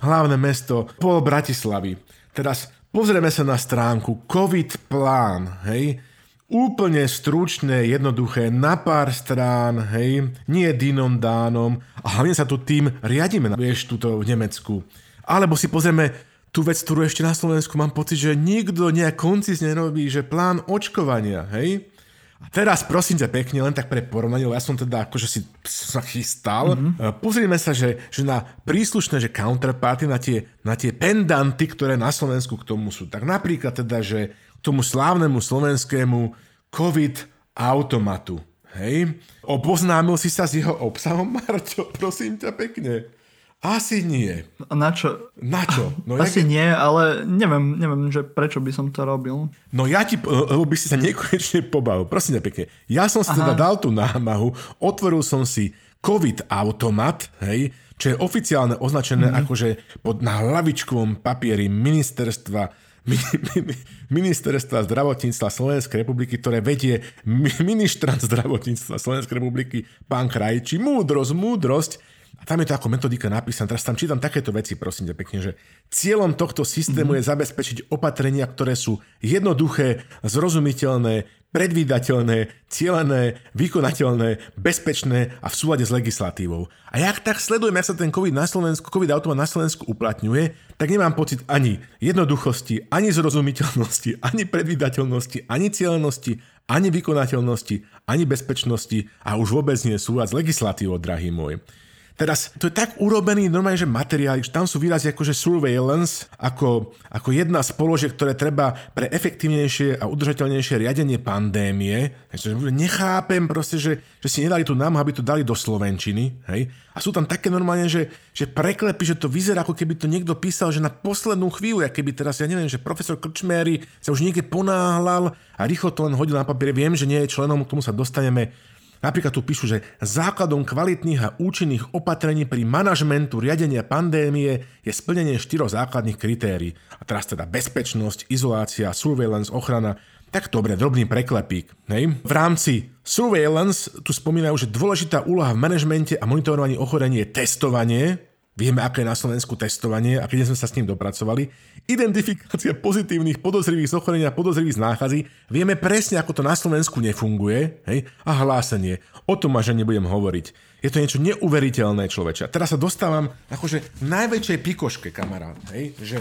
hlavné mesto, pol Bratislavy. Teraz pozrieme sa na stránku COVID plán, hej, úplne stručné, jednoduché, na pár strán, hej, nie dinom dánom a hlavne sa tu tým riadíme, vieš, tuto v Nemecku. Alebo si pozrieme tú vec, ktorú ešte na Slovensku mám pocit, že nikto nejak koncizne robí, že plán očkovania, hej. A teraz prosím ťa pekne, len tak pre porovnanie, ja som teda akože si sa chystal. Mm-hmm. Pozrieme sa, že, že na príslušné, že counterparty, na tie, na tie pendanty, ktoré na Slovensku k tomu sú. Tak napríklad teda, že tomu slávnemu slovenskému COVID automatu. Hej? Oboznámil si sa s jeho obsahom, Marťo? Prosím ťa pekne. Asi nie. Na čo? Na čo? No, Asi jak... nie, ale neviem, neviem, že prečo by som to robil. No ja ti, lebo by si sa nekonečne pobavil. Prosím ťa pekne. Ja som si Aha. teda dal tú námahu, otvoril som si COVID automat, hej, čo je oficiálne označené mm-hmm. akože pod, na hlavičkovom papieri ministerstva ministerstva zdravotníctva Slovenskej republiky, ktoré vedie ministrant zdravotníctva Slovenskej republiky, pán Krajčí. Múdrosť, múdrosť. A tam je to ako metodika napísaná. Teraz tam čítam takéto veci, prosím ťa pekne, že cieľom tohto systému mm-hmm. je zabezpečiť opatrenia, ktoré sú jednoduché, zrozumiteľné, predvídateľné, cielené, vykonateľné, bezpečné a v súlade s legislatívou. A jak tak sledujem, jak sa ten COVID na Slovensku, COVID automat na Slovensku uplatňuje, tak nemám pocit ani jednoduchosti, ani zrozumiteľnosti, ani predvídateľnosti, ani cielenosti, ani vykonateľnosti, ani bezpečnosti a už vôbec nie súlad s legislatívou, drahý môj. Teraz to je tak urobený normálne, že materiál, tam sú výrazy ako že surveillance, ako, ako jedna z položiek, ktoré treba pre efektívnejšie a udržateľnejšie riadenie pandémie. Takže nechápem proste, že, že si nedali tú nám, aby to dali do Slovenčiny. Hej? A sú tam také normálne, že, že preklepy, že to vyzerá, ako keby to niekto písal, že na poslednú chvíľu, ako keby teraz, ja neviem, že profesor Krčmery sa už niekde ponáhľal a rýchlo to len hodil na papier. Viem, že nie je členom, k tomu sa dostaneme Napríklad tu píšu, že základom kvalitných a účinných opatrení pri manažmentu riadenia pandémie je splnenie štyroch základných kritérií. A teraz teda bezpečnosť, izolácia, surveillance, ochrana. Tak dobre, drobný preklepík. Hej. V rámci surveillance tu spomínajú, že dôležitá úloha v manažmente a monitorovaní ochorení je testovanie, Vieme, aké je na Slovensku testovanie a keď sme sa s ním dopracovali. Identifikácia pozitívnych podozrivých z ochorenia a podozrivých nákazy. Vieme presne, ako to na Slovensku nefunguje. Hej? A hlásenie. O tom až nebudem hovoriť. Je to niečo neuveriteľné, človeče. A teraz sa dostávam akože najväčšej pikoške, kamarát. Hej? Že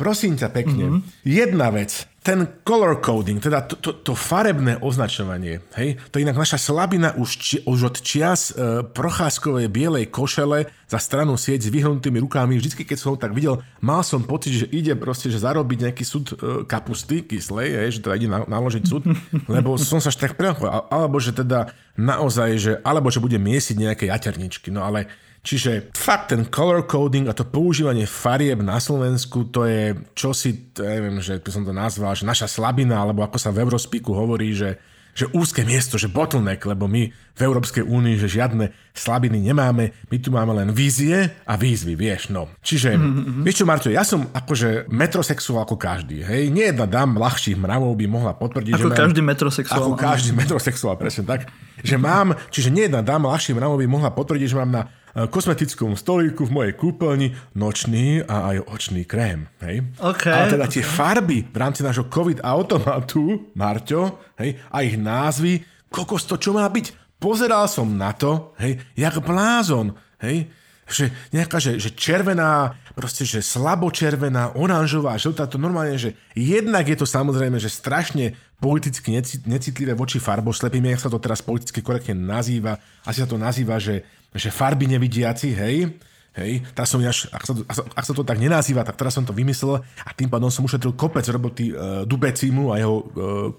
prosím ťa pekne, mm-hmm. jedna vec ten color coding, teda to, to, to farebné označovanie, hej, to je inak naša slabina už, či, už od čias e, procházkovej bielej košele za stranu sieť s vyhnutými rukami. Vždycky, keď som ho tak videl, mal som pocit, že ide proste, že zarobiť nejaký súd e, kapusty kyslej, hej, že teda ide na, naložiť súd, lebo som sa až tak prehoval. Alebo že teda naozaj, že, alebo že bude miesiť nejaké jaterničky. No ale Čiže fakt ten color coding a to používanie farieb na Slovensku, to je čosi, to neviem, že by som to nazval, že naša slabina, alebo ako sa v Eurospiku hovorí, že že úzke miesto, že bottleneck, lebo my v Európskej únii, že žiadne slabiny nemáme, my tu máme len vízie a výzvy, vieš, no. Čiže, mm-hmm. vieš čo, Marto, ja som akože metrosexuál ako každý, hej, nie jedna dám ľahších mravov by mohla potvrdiť, ako že každý mám, metrosexuál. Ako každý metrosexuál, presne tak. Že mám, čiže nie jedna dám ľahších mravov by mohla potvrdiť, že mám na kosmetickom stolíku v mojej kúpeľni nočný a aj očný krém. Hej? Okay. Ale teda tie farby v rámci nášho COVID automatu, Marťo, hej, a ich názvy, kokos to čo má byť? Pozeral som na to, hej, jak blázon, hej, že nejaká, že, že červená, proste, že slabočervená, oranžová, žltá, to normálne, že jednak je to samozrejme, že strašne politicky necitlivé voči farboslepým, jak sa to teraz politicky korektne nazýva, asi sa to nazýva, že že farby nevidiaci, hej, Hej, teraz som až, ak sa, to, ak sa to tak nenazýva, tak teraz som to vymyslel a tým pádom som ušetril kopec roboty uh, Dubecimu a jeho uh,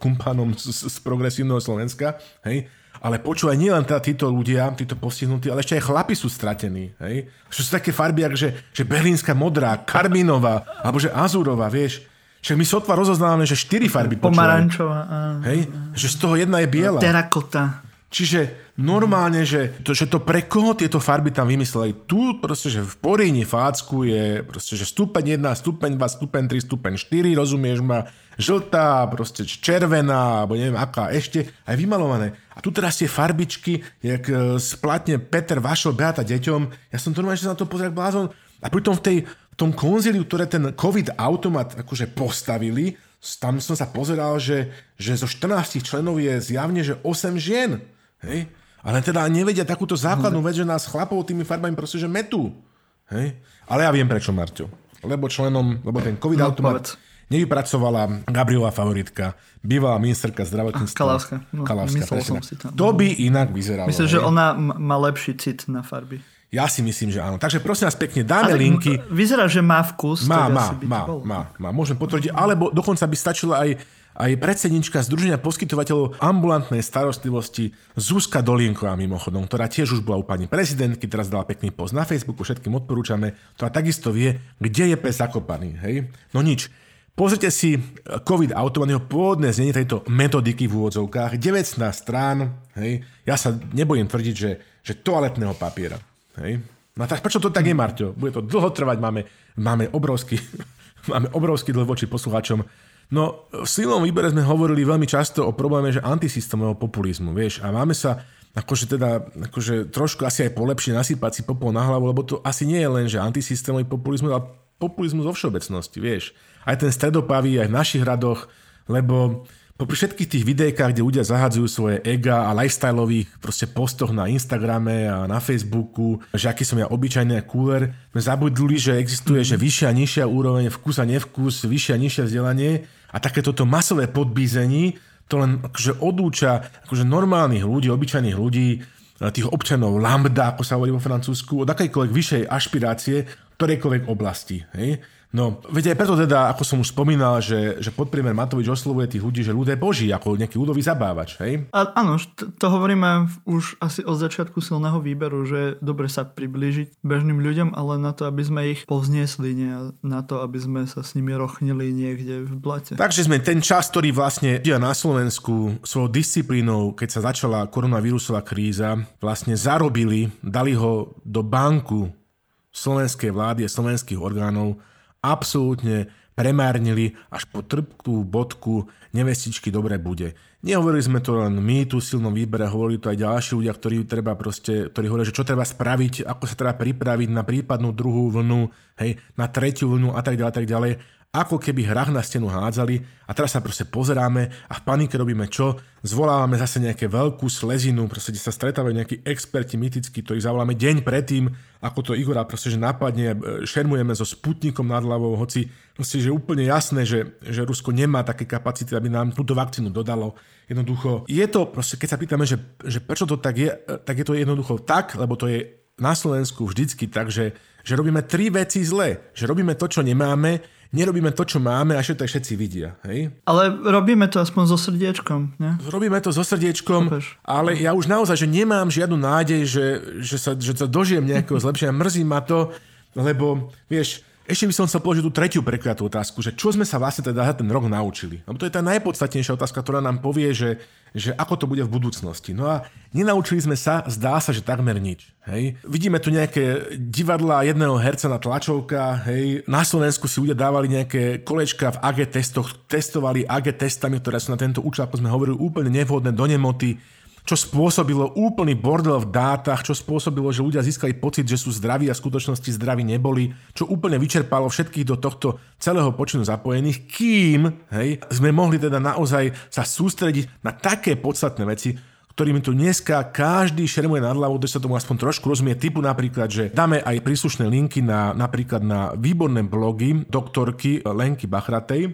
kumpánom z, z progresívneho Slovenska, hej. Ale počúvaj, nie len teda títo ľudia, títo postihnutí, ale ešte aj chlapi sú stratení, hej. Že sú také farby, ako že, že berlínska modrá, karminová, alebo že azúrová, vieš. Však my sotva rozoznávame, že štyri farby počúvaj. Pomarančová. Hej, že z toho jedna je biela. Terakota. Čiže normálne, že to, že to pre koho tieto farby tam vymysleli. Tu proste, že v Poríni Fácku je proste, že stupeň 1, stupeň 2, stupeň 3, stupeň 4, rozumieš ma, žltá, proste červená, alebo neviem aká ešte, aj vymalované. A tu teraz tie farbičky, jak e, splatne Peter Vašel Beata deťom, ja som normálne, že na to pozrel blázon. A pritom v, tej, v tom konzíliu, ktoré ten COVID automat akože postavili, tam som sa pozeral, že, že zo 14 členov je zjavne, že 8 žien. Hej? Ale teda nevedia takúto základnú vec, že nás chlapov tými farbami proste, že metú. Hej? Ale ja viem prečo, Marťo. Lebo členom, lebo ten COVID no, automat nevypracovala Gabriela favoritka, bývalá ministerka zdravotníctva. Kalavská. No, Kalavská, som si to. to by inak vyzeralo. Myslím, hej? že ona má lepší cit na farby. Ja si myslím, že áno. Takže prosím vás pekne, dáme Ale linky. Vyzerá, že má vkus. Má, má, má, má, má. Môžem potvrdiť. Alebo dokonca by stačila aj aj predsednička Združenia poskytovateľov ambulantnej starostlivosti Zuzka Dolienková mimochodom, ktorá tiež už bola u pani prezidentky, teraz dala pekný post na Facebooku, všetkým odporúčame, ktorá takisto vie, kde je pes zakopaný. Hej? No nič. Pozrite si COVID automat, pôvodné znenie tejto metodiky v úvodzovkách, 19 strán, hej, ja sa nebojím tvrdiť, že, že toaletného papiera. Hej. No tak prečo to tak je, Marťo? Bude to dlho trvať, máme, máme obrovský, máme obrovský dlh voči poslucháčom. No, v silnom výbere sme hovorili veľmi často o probléme, že antisystémového populizmu, vieš, a máme sa akože teda, akože trošku asi aj polepšie nasypať si popol na hlavu, lebo to asi nie je len, že antisystémový populizmus, ale populizmus vo všeobecnosti, vieš. Aj ten stredopavý, aj v našich radoch, lebo popri všetkých tých videjkách, kde ľudia zahadzujú svoje ega a lifestyleových proste postoch na Instagrame a na Facebooku, že aký som ja obyčajný a cooler, sme zabudli, že existuje, že vyššia a nižšia úroveň, vkus a nevkus, vyššia a nižšia vzdelanie a také toto masové podbízení, to len akože odúča akože normálnych ľudí, obyčajných ľudí, e, tých občanov lambda, ako sa hovorí vo Francúzsku, od akejkoľvek vyššej ašpirácie, ktorejkoľvek oblasti. Hej? No, veď aj preto teda, ako som už spomínal, že, že podpriemer Matovič oslovuje tých ľudí, že ľudia boží, ako nejaký ľudový zabávač, hej? A, áno, to, hovoríme už asi od začiatku silného výberu, že dobre sa priblížiť bežným ľuďom, ale na to, aby sme ich povzniesli, nie na to, aby sme sa s nimi rochnili niekde v blate. Takže sme ten čas, ktorý vlastne ľudia na Slovensku svojou disciplínou, keď sa začala koronavírusová kríza, vlastne zarobili, dali ho do banku slovenskej vlády a slovenských orgánov absolútne premárnili až po trpkú bodku nevestičky dobre bude. Nehovorili sme to len my tu silnom výbere, hovorili to aj ďalší ľudia, ktorí treba proste, ktorí hovoria, že čo treba spraviť, ako sa treba pripraviť na prípadnú druhú vlnu, hej, na tretiu vlnu a tak ďalej, tak ďalej ako keby hrách na stenu hádzali a teraz sa proste pozeráme a v panike robíme čo? Zvolávame zase nejaké veľkú slezinu, proste kde sa stretávajú nejakí experti mytickí, ktorých zavoláme deň predtým, ako to Igora proste, že napadne, e, šermujeme so Sputnikom nad hlavou, hoci proste, že úplne jasné, že, že Rusko nemá také kapacity, aby nám túto vakcínu dodalo. Jednoducho, je to proste, keď sa pýtame, že, že prečo to tak je, e, tak je to jednoducho tak, lebo to je na Slovensku vždycky tak, že, že robíme tri veci zle. Že robíme to, čo nemáme, nerobíme to, čo máme a že to všetci vidia. Hej? Ale robíme to aspoň so srdiečkom. Ne? Robíme to so srdiečkom, Chápeš. ale ja už naozaj, že nemám žiadnu nádej, že, že, sa, že sa dožijem nejakého zlepšenia. Mrzí ma to, lebo vieš, ešte by som chcel položiť tú tretiu prekliatú otázku, že čo sme sa vlastne teda za ten rok naučili. Lebo to je tá najpodstatnejšia otázka, ktorá nám povie, že, že ako to bude v budúcnosti. No a nenaučili sme sa, zdá sa, že takmer nič. Hej. Vidíme tu nejaké divadla jedného herca na tlačovka, hej. Na Slovensku si ľudia dávali nejaké kolečka v AG testoch, testovali AG testami, ktoré sú na tento účel, ako sme hovorili, úplne nevhodné do nemoty čo spôsobilo úplný bordel v dátach, čo spôsobilo, že ľudia získali pocit, že sú zdraví a v skutočnosti zdraví neboli, čo úplne vyčerpalo všetkých do tohto celého počinu zapojených, kým hej, sme mohli teda naozaj sa sústrediť na také podstatné veci, ktorými tu dneska každý šermuje nad hlavou, sa tomu aspoň trošku rozumie, typu napríklad, že dáme aj príslušné linky na, napríklad na výborné blogy doktorky Lenky Bachratej,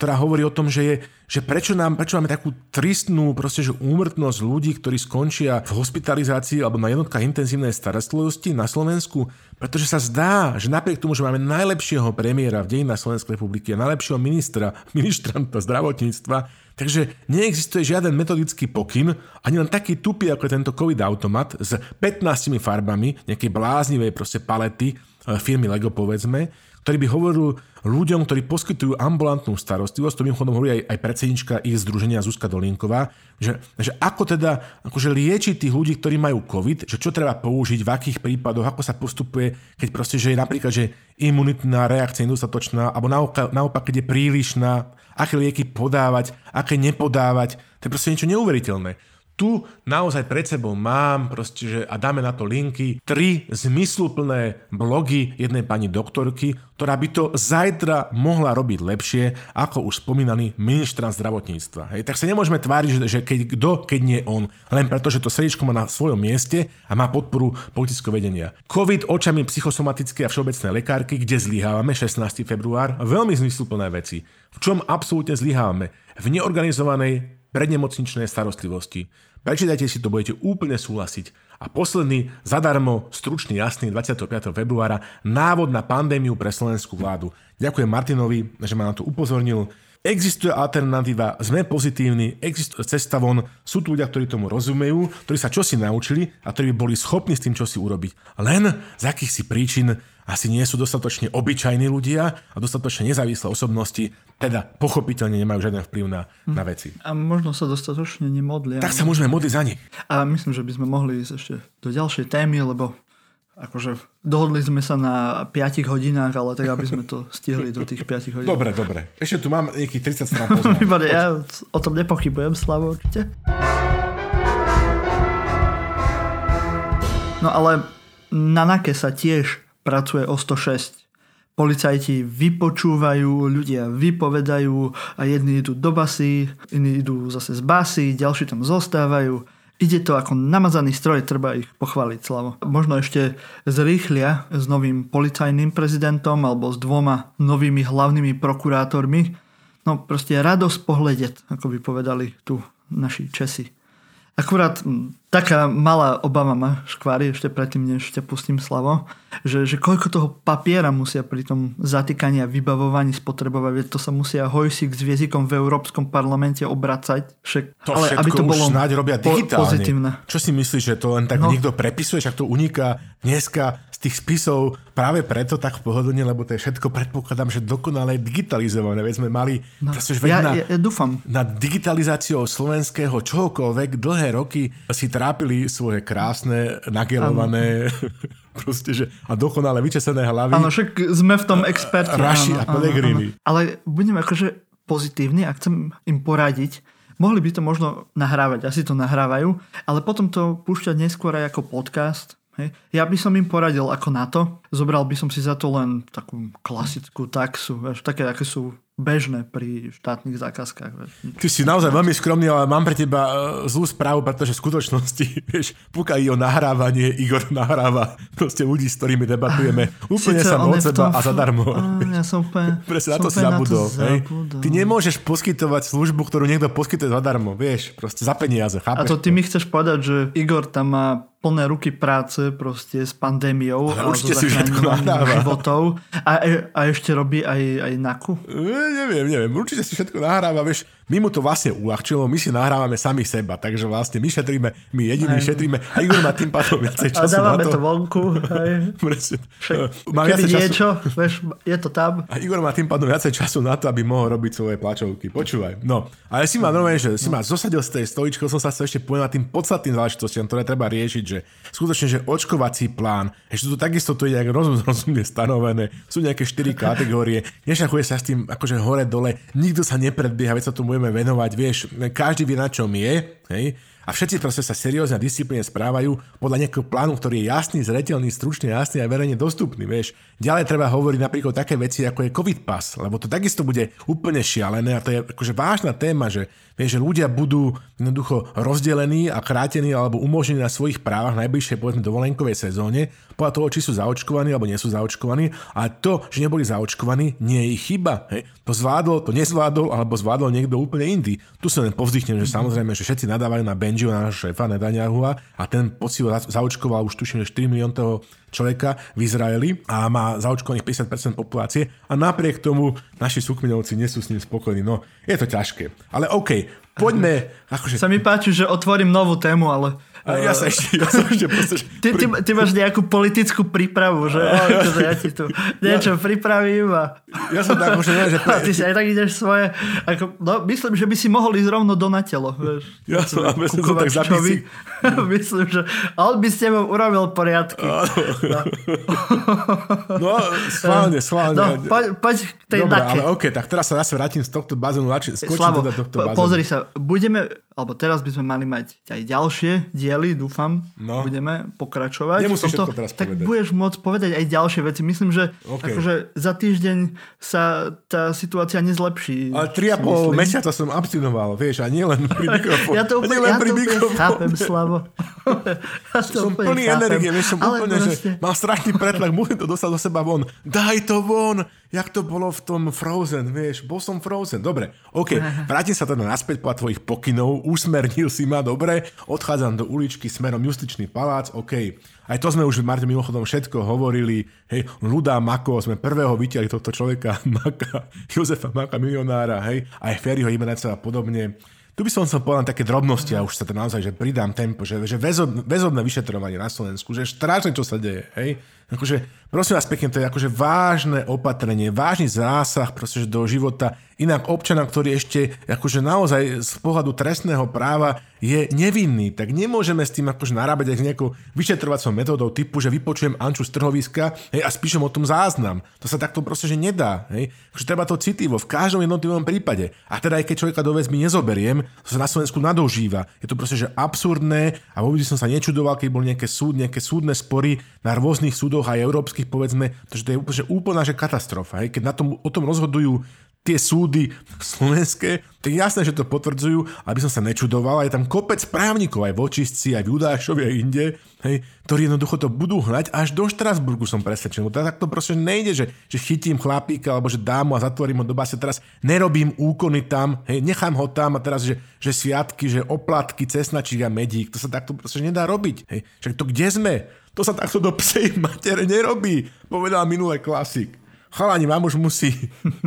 ktorá hovorí o tom, že, je, že prečo, nám, prečo máme takú tristnú proste, že úmrtnosť ľudí, ktorí skončia v hospitalizácii alebo na jednotkách intenzívnej starostlivosti na Slovensku, pretože sa zdá, že napriek tomu, že máme najlepšieho premiéra v dejinách Slovenskej republiky a najlepšieho ministra, ministranta zdravotníctva, takže neexistuje žiaden metodický pokyn, ani len taký tupý ako je tento COVID automat s 15 farbami, nejakej bláznivej proste palety e, firmy Lego povedzme, ktorý by hovoril ľuďom, ktorí poskytujú ambulantnú starostlivosť, to mimochodom hovorí aj, aj predsednička ich združenia Zuzka Dolinková, že, že ako teda akože liečiť tých ľudí, ktorí majú COVID, že čo treba použiť, v akých prípadoch, ako sa postupuje, keď proste, že je napríklad, že imunitná reakcia nedostatočná, alebo naopak, naopak keď je prílišná, aké lieky podávať, aké nepodávať, to je proste niečo neuveriteľné tu naozaj pred sebou mám proste, že, a dáme na to linky, tri zmysluplné blogy jednej pani doktorky, ktorá by to zajtra mohla robiť lepšie, ako už spomínaný ministrant zdravotníctva. Hej, tak sa nemôžeme tváriť, že, keď kto, keď nie on, len preto, že to srdiečko má na svojom mieste a má podporu politického vedenia. COVID očami psychosomatickej a všeobecnej lekárky, kde zlyhávame 16. február, veľmi zmysluplné veci. V čom absolútne zlyhávame? V neorganizovanej prednemocničnej starostlivosti Prečítajte si to, budete úplne súhlasiť. A posledný, zadarmo, stručný, jasný, 25. februára, návod na pandémiu pre slovenskú vládu. Ďakujem Martinovi, že ma na to upozornil. Existuje alternatíva, sme pozitívni, existuje cesta von, sú tu ľudia, ktorí tomu rozumejú, ktorí sa čosi naučili a ktorí by boli schopní s tým čosi urobiť. Len z akýchsi príčin asi nie sú dostatočne obyčajní ľudia a dostatočne nezávislé osobnosti, teda pochopiteľne nemajú žiaden vplyv na, hm. na veci. A možno sa dostatočne nemodlia. Tak sa môžeme modliť za nich. A myslím, že by sme mohli ísť ešte do ďalšej témy, lebo Akože dohodli sme sa na 5 hodinách, ale tak aby sme to stihli do tých 5 hodín. Dobre, dobre. Ešte tu mám nejakých 30 strán Výborné, ja o tom nepochybujem, Slavo, určite. No ale na NAKE sa tiež pracuje o 106. Policajti vypočúvajú, ľudia vypovedajú a jedni idú do basy, iní idú zase z basy, ďalší tam zostávajú ide to ako namazaný stroj, treba ich pochváliť, Slavo. Možno ešte zrýchlia s novým policajným prezidentom alebo s dvoma novými hlavnými prokurátormi. No proste radosť pohľadať, ako by povedali tu naši Česi. Akurát taká malá obava ma škvári ešte predtým, než ťa pustím Slavo, že, že koľko toho papiera musia pri tom zatýkaní a vybavovaní spotrebovať, veď to sa musia hojsík s viezikom v Európskom parlamente obracať. Však, to ale aby to bolo snáď robia digitálne. pozitívne. Čo si myslíš, že to len tak no. niekto prepisuje, však to uniká dneska z tých spisov práve preto tak pohodlne, lebo to je všetko predpokladám, že dokonale digitalizované. Veď sme mali no. proste, ja, na, ja, ja dúfam. na digitalizáciu slovenského čohokoľvek dlhé roky si trápili svoje krásne, nagelované proste, že, a dokonale vyčesené hlavy. Áno, však sme v tom experti. Raši a Pellegrini. Ale budem akože pozitívny a chcem im poradiť, mohli by to možno nahrávať, asi to nahrávajú, ale potom to púšťať neskôr aj ako podcast, Hej. Ja by som im poradil ako na to. Zobral by som si za to len takú klasickú taxu, vieš, také, aké sú bežné pri štátnych zákazkách. Vieš. Ty si naozaj veľmi skromný, ale mám pre teba e, zlú správu, pretože v skutočnosti, vieš, pokiaľ o nahrávanie, Igor nahráva proste ľudí, s ktorými debatujeme úplne sa od seba a zadarmo. A, ja som úplne, Presne na to si zabudol. Hej. Ty nemôžeš poskytovať službu, ktorú niekto poskytuje zadarmo, vieš, proste za peniaze, chápeš? A to ty mi chceš povedať, že Igor tam má plné ruky práce proste s pandémiou. Ale určite si, že životov. A, a ešte robí aj, aj NAKU? E, neviem, neviem. Určite si všetko nahráva, vieš, my mu to vlastne uľahčilo, my si nahrávame sami seba, takže vlastne my šetríme, my jediní aj. šetríme a Igor má tým pádom viacej času a dávame na to. to vonku. Aj. Má keby času. niečo, vieš, je to tam. A Igor má tým pádom viacej času na to, aby mohol robiť svoje plačovky. Počúvaj. No, ale si ma normálne, že si ma zosadil z tej stoličky, som sa chcel ešte povedať tým podstatným záležitostiam, ktoré treba riešiť, že skutočne, že očkovací plán, ešte tu takisto to je nejak rozumne stanovené, sú nejaké štyri kategórie, nešachuje sa s tým akože hore dole, nikto sa nepredbieha, veď sa tu budeme venovať, vieš, každý vie na čom je, hej, a všetci proste sa seriózne a disciplíne správajú podľa nejakého plánu, ktorý je jasný, zretelný, stručný, jasný a verejne dostupný, vieš. Ďalej treba hovoriť napríklad také veci, ako je COVID pas, lebo to takisto bude úplne šialené a to je akože vážna téma, že, vieš, že ľudia budú jednoducho rozdelení a krátení alebo umožnení na svojich právach v najbližšej povedzme dovolenkovej sezóne, podľa toho, či sú zaočkovaní alebo nie sú zaočkovaní. A to, že neboli zaočkovaní, nie je ich chyba. Hej. To zvládol, to nezvládol alebo zvládol niekto úplne iný. Tu sa len povzdychnem, že samozrejme, že všetci nadávajú na Benjiho, na nášho šéfa Netanyahu a ten pocit zaočkoval už tuším, že 4 milión toho človeka v Izraeli a má zaočkovaných 50% populácie a napriek tomu naši súkmenovci nie sú s ním spokojní. No, je to ťažké. Ale OK, poďme... Akože... Sa mi páči, že otvorím novú tému, ale ja sa ešte, ja sa ešte proste, ty, ty, ty, máš nejakú politickú prípravu, že? A, ja, že ja ti tu niečo ja, pripravím a... Ja som tak že... že... A ty si aj tak ideš svoje... Ako, no, myslím, že by si mohol ísť rovno do na telo. Vieš, ja som, ja som tak zapísi. myslím, že... Ale by s tebou urobil poriadky. No, no schválne, schválne. No, poď, poď k tej Dobre, ale OK, tak teraz sa zase vrátim z tohto bazénu, skočím Slavo, teda tohto bazénu. pozri sa, budeme alebo teraz by sme mali mať aj ďalšie diely, dúfam, no. budeme pokračovať. Nemusíš tomto, teraz tak povedať. budeš môcť povedať aj ďalšie veci. Myslím, že okay. akože za týždeň sa tá situácia nezlepší. Ale 3,5 mesiaca som abstinoval, vieš, a nie len pri mikrofóne. ja to úplne, ja to úplne chápem, Slavo. ja to som plný chápem. energie, vieš, som Ale úplne, proste... že mal strašný pretlak, musím to dostať do seba von. Daj to von! Jak to bolo v tom Frozen, vieš, bol som Frozen, dobre, OK, vrátim sa teda naspäť po tvojich pokynov, usmernil si ma, dobre, odchádzam do uličky smerom Justičný palác, OK, aj to sme už v Marte mimochodom všetko hovorili, hej, Luda Mako, sme prvého vytiahli tohto človeka, Maka, Jozefa Maka, milionára, hej, aj Ferryho Ibeneca a podobne, tu by som sa povedal také drobnosti a už sa to naozaj, že pridám tempo, že, že väzob, väzobné vyšetrovanie na Slovensku, že strašne čo sa deje, hej. Akože, prosím vás pekne, to je akože vážne opatrenie, vážny zásah proste, do života inak občana, ktorý ešte akože naozaj z pohľadu trestného práva je nevinný, tak nemôžeme s tým akože narábať aj s nejakou vyšetrovacou metódou typu, že vypočujem Anču z trhoviska hej, a spíšem o tom záznam. To sa takto proste že nedá. Hej. Akože treba to citivo v každom jednotlivom prípade. A teda aj keď človeka do väzby nezoberiem, to sa na Slovensku nadožíva. Je to proste že absurdné a vôbec som sa nečudoval, keď boli nejaké, súd, nejaké súdne spory na rôznych súdoch aj európskych, povedzme, že to je úplne, úplná že katastrofa. Hej. Keď na tom, o tom rozhodujú tie súdy slovenské, tak jasné, že to potvrdzujú, aby som sa nečudoval. Je tam kopec právnikov aj v Očistci, aj v Judášovi, aj inde, hej, ktorí jednoducho to budú hnať až do Štrasburgu, som presvedčený. Tak to proste nejde, že, že chytím chlapíka, alebo že dám mu a zatvorím ho do base. Teraz nerobím úkony tam, hej, nechám ho tam a teraz, že, že sviatky, že oplatky, cesnačík a medík, to sa takto proste nedá robiť. Hej. Však to kde sme? To sa takto do psej matere nerobí, povedal minulé klasik. Chalani, vám už musí.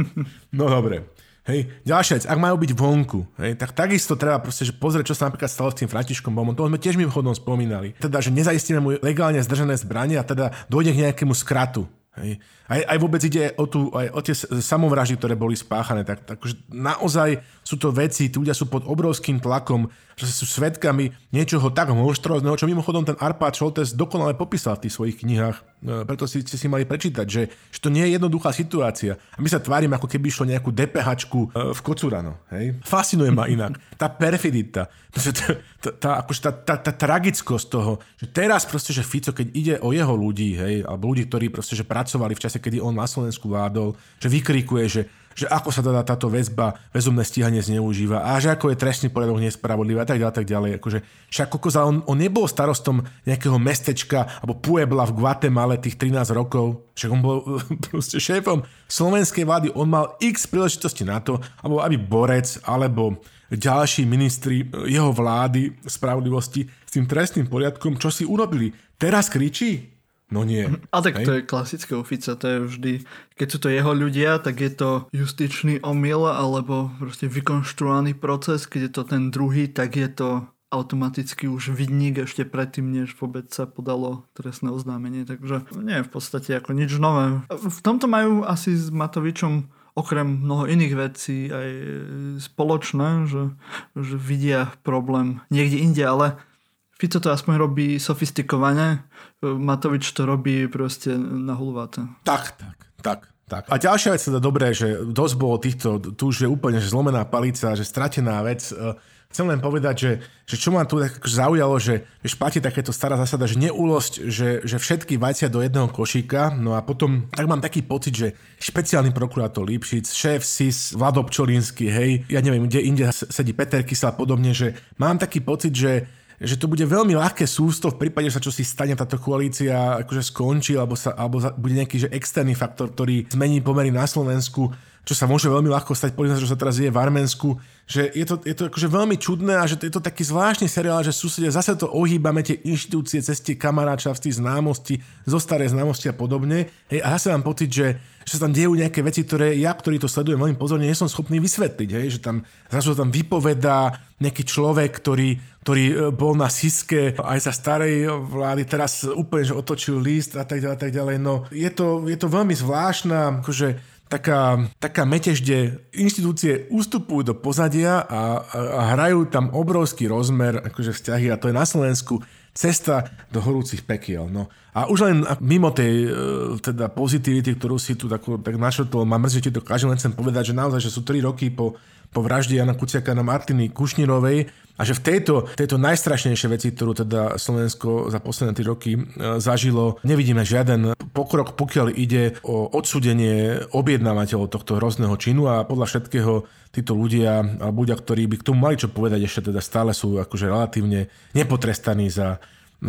no dobre. Hej, ďalšia vec, ak majú byť vonku, hej, tak takisto treba proste, že pozrieť, čo sa napríklad stalo s tým Františkom Bomom. To sme tiež mimochodom spomínali. Teda, že nezaistíme mu legálne zdržené zbranie a teda dojde k nejakému skratu. Hej. Aj, aj vôbec ide o, tú, aj o tie samovraždy, ktoré boli spáchané. Tak, tak naozaj sú to veci, tí ľudia sú pod obrovským tlakom, že sú svetkami niečoho tak monštrózneho, čo mimochodom ten Arpad Šoltes dokonale popísal v tých svojich knihách. E, preto si ste si mali prečítať, že, že to nie je jednoduchá situácia. A my sa tvárime, ako keby išlo nejakú DPHčku e, v Kocurano. Hej? Fascinuje ma inak. Tá perfidita, tá, tá, tá, akože tá, tá, tá tragickosť toho, že teraz proste, že Fico, keď ide o jeho ľudí, hej, alebo ľudí, ktorí proste, že pracovali v čase, kedy on na Slovensku vládol, že vykrikuje, že že ako sa teda táto väzba, väzobné stíhanie zneužíva a že ako je trestný poriadok nespravodlivý a tak ďalej, tak ďalej. Akože, však kokoza, on, on nebol starostom nejakého mestečka alebo Puebla v Guatemala tých 13 rokov. Však on bol proste šéfom slovenskej vlády. On mal x príležitosti na to, alebo aby Borec alebo ďalší ministri jeho vlády spravodlivosti s tým trestným poriadkom, čo si urobili. Teraz kričí? No nie. A tak hej? to je klasické ofica, to je vždy, keď sú to jeho ľudia, tak je to justičný omyl alebo proste vykonštruovaný proces, keď je to ten druhý, tak je to automaticky už vidník ešte predtým, než vôbec sa podalo trestné oznámenie. Takže nie je v podstate ako nič nové. V tomto majú asi s Matovičom okrem mnoho iných vecí aj spoločné, že, že vidia problém niekde inde, ale Fico to aspoň robí sofistikovane, Matovič to robí proste na hulváte. Tak, tak, tak. Tak. A ďalšia vec teda dobré, že dosť bolo týchto, tu už je úplne že zlomená palica, že stratená vec. E, chcem len povedať, že, že čo ma tu tak zaujalo, že vieš, platí takéto stará zásada, že neúlosť, že, že všetky vajcia do jedného košíka, no a potom tak mám taký pocit, že špeciálny prokurátor Lipšic, šéf SIS, Vlado Pčolínsky, hej, ja neviem, kde inde sedí Peter Kysel a podobne, že mám taký pocit, že že to bude veľmi ľahké sústo v prípade, že sa čo si stane táto koalícia akože skončí, alebo, sa, alebo bude nejaký že externý faktor, ktorý zmení pomery na Slovensku, čo sa môže veľmi ľahko stať, povedzme, že sa teraz je v Arménsku, že je to, je to akože veľmi čudné a že to je to taký zvláštny seriál, že susedia zase to ohýbame tie inštitúcie cez tie kamaráčavství, známosti, zo staré známosti a podobne. Hej, a zase mám pocit, že, že sa tam dejú nejaké veci, ktoré ja, ktorý to sledujem veľmi pozorne, nie som schopný vysvetliť. Hej, že tam zrazu tam vypovedá nejaký človek, ktorý, ktorý e, bol na Siske aj za starej vlády, teraz úplne že otočil list a tak ďalej, tak ďalej. No, je to, je to veľmi zvláštna, akože taká, taká metež, kde inštitúcie ustupujú do pozadia a, a, a hrajú tam obrovský rozmer akože vzťahy a to je na Slovensku cesta do horúcich pekiel. No. A už len mimo tej e, teda pozitivity, ktorú si tu tak, tak našotol, ma mrzí, že to každý len chcem povedať, že naozaj, že sú 3 roky po po vražde Jana Kuciaka na Martiny Kušnirovej a že v tejto, tejto najstrašnejšej veci, ktorú teda Slovensko za posledné 3 roky e, zažilo, nevidíme žiaden pokrok, pokiaľ ide o odsudenie objednávateľov tohto hrozného činu a podľa všetkého títo ľudia, alebo ľudia, ktorí by k tomu mali čo povedať, ešte teda stále sú akože relatívne nepotrestaní za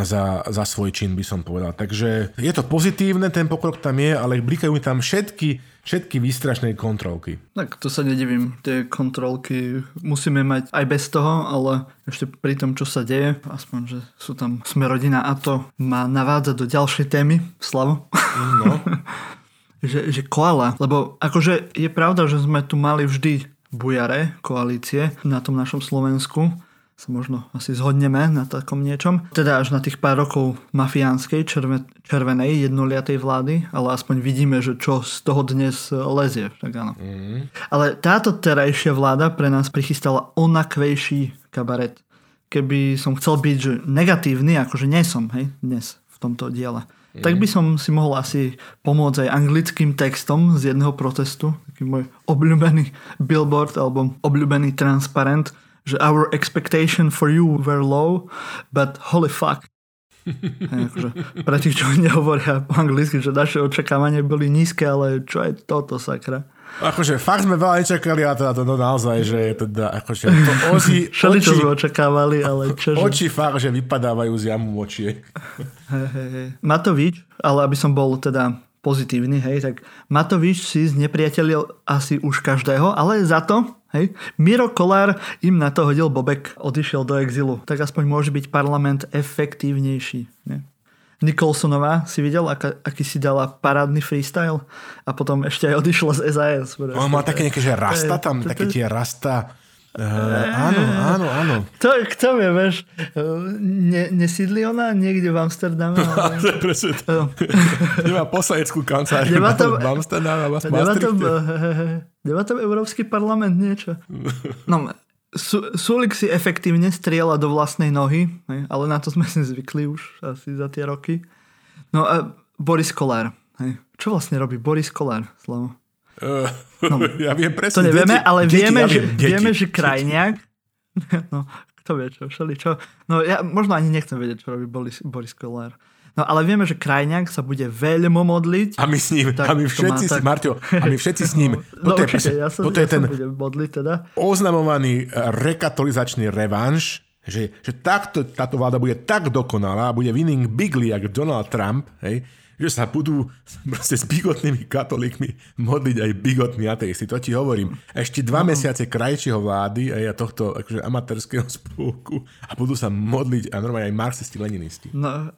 za, za svoj čin, by som povedal. Takže je to pozitívne, ten pokrok tam je, ale blikajú tam všetky, všetky výstrašné kontrolky. Tak to sa nedivím, tie kontrolky musíme mať aj bez toho, ale ešte pri tom, čo sa deje, aspoň, že sú tam sme rodina a to má navádza do ďalšej témy, Slavo. No. že, že koala, lebo akože je pravda, že sme tu mali vždy bujare koalície na tom našom Slovensku, sa možno asi zhodneme na takom niečom. Teda až na tých pár rokov mafiánskej červe, červenej jednoliatej vlády, ale aspoň vidíme, že čo z toho dnes lezie. Tak áno. Mm. Ale táto terajšia vláda pre nás prichystala onakvejší kabaret. Keby som chcel byť že negatívny, akože nie som, hej, dnes v tomto diele. Mm. Tak by som si mohol asi pomôcť aj anglickým textom z jedného protestu, taký môj obľúbený billboard alebo obľúbený transparent, že our expectation for you were low, but holy fuck. akože, pre tých, čo nehovoria po anglicky, že naše očakávania boli nízke, ale čo je toto, sakra? Akože fakt sme veľa nečakali a teda to no, naozaj, že je teda akože to ozi, Všeli, čo sme očakávali, ale čože? Oči fakt, že vypadávajú z jamu očiek. Hey, hey, hey. Matovič, ale aby som bol teda pozitívny, hej, tak Matovič si znepriatelil asi už každého, ale za to Hej. Miro Kolár im na to hodil bobek, odišiel do exilu. Tak aspoň môže byť parlament efektívnejší. Nie? Nicholsonová si videl, aká, aký si dala parádny freestyle a potom ešte aj odišla z SAS. On má také nejaké, že rasta tam, také tie rasta Uh, áno, áno, áno. To, kto vie, vieš, ne, nesídli ona niekde v Amsterdame? Ale... Presne to. Nemá poslaneckú kanceláriu nemá tam, v Amsterdame, v nemá tam, nemá tam Európsky parlament niečo. No, Sulik si efektívne strieľa do vlastnej nohy, ale na to sme si zvykli už asi za tie roky. No a Boris Kolár. Čo vlastne robí Boris Kolár, Slavo? No, ja viem presne. To nevieme, deti, ale deti, vieme, ja že, deti, vieme, že krajniak... No, kto vie čo, všeli čo. No ja možno ani nechcem vedieť, čo robí Boris, Boris Kollár. No ale vieme, že Krajňák sa bude veľmi modliť. A my s ním, tak, a my všetci, tak... Marťo, a my všetci s ním. No, no určite, ja sa, toto ja je ten modliť teda. oznamovaný rekatolizačný revanš, že, že takto táto vláda bude tak dokonalá, bude winning bigly, jak Donald Trump, hej, že sa budú proste s bigotnými katolíkmi modliť aj bigotní ateisti. To ti hovorím. Ešte dva no. mesiace krajšieho vlády a ja tohto akože amatérského spolku a budú sa modliť a normálne aj marxisti, leninisti. No,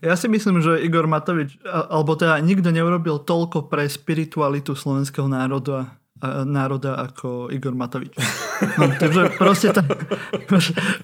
ja si myslím, že Igor Matovič, alebo teda nikto neurobil toľko pre spiritualitu slovenského národa národa ako Igor Matovič. No, takže proste tá,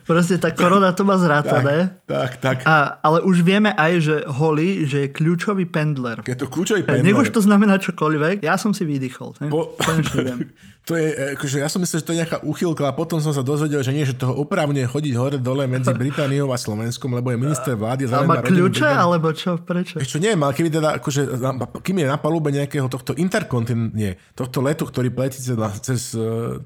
proste tá korona to má zrátané. Tak, tak. tak. A, ale už vieme aj, že Holly, že je kľúčový pendler. Je to kľúčový pendler. Nech už to znamená čokoľvek, ja som si vydýchol. Po... viem. To je, e, akože ja som myslel, že to je nejaká uchylka a potom som sa dozvedel, že nie, že toho opravne chodiť hore dole medzi Britániou a Slovenskom, lebo je minister vlády. A má kľúče, alebo čo? Prečo? Ešte nie, ale keby teda, akože, kým je na palube nejakého tohto interkontinent, nie, tohto letu, ktorý letí cez, cez,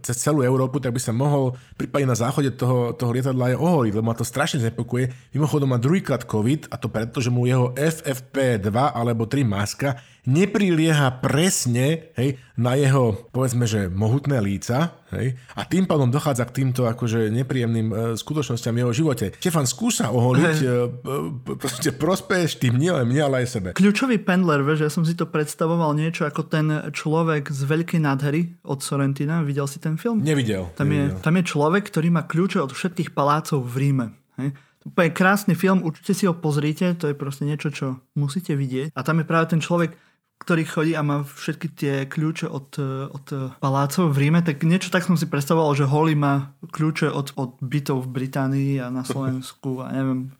cez celú Európu, tak by sa mohol prípadne na záchode toho, toho lietadla aj oholiť, lebo ma to strašne znepokuje. Mimochodom má druhýkrát COVID a to preto, že mu jeho FFP2 alebo 3 maska neprilieha presne hej, na jeho, povedzme, že mohutné líca hej, a tým pádom dochádza k týmto akože nepríjemným e, skutočnosťam jeho živote. Štefan, skúsa oholiť, e, proste prospeješ tým nielen mne, ale aj sebe. Kľúčový pendler, vieš, ja som si to predstavoval niečo ako ten človek z Veľkej nádhery od Sorrentina. Videl si ten film? Nevidel. Tam, nevidel. Je, tam je človek, ktorý má kľúče od všetkých palácov v Ríme. Hej? Úplne krásny film, určite si ho pozrite, to je proste niečo, čo musíte vidieť. A tam je práve ten človek, ktorý chodí a má všetky tie kľúče od, od palácov v Ríme, tak niečo tak som si predstavoval, že Holly má kľúče od, od bytov v Británii a na Slovensku a neviem,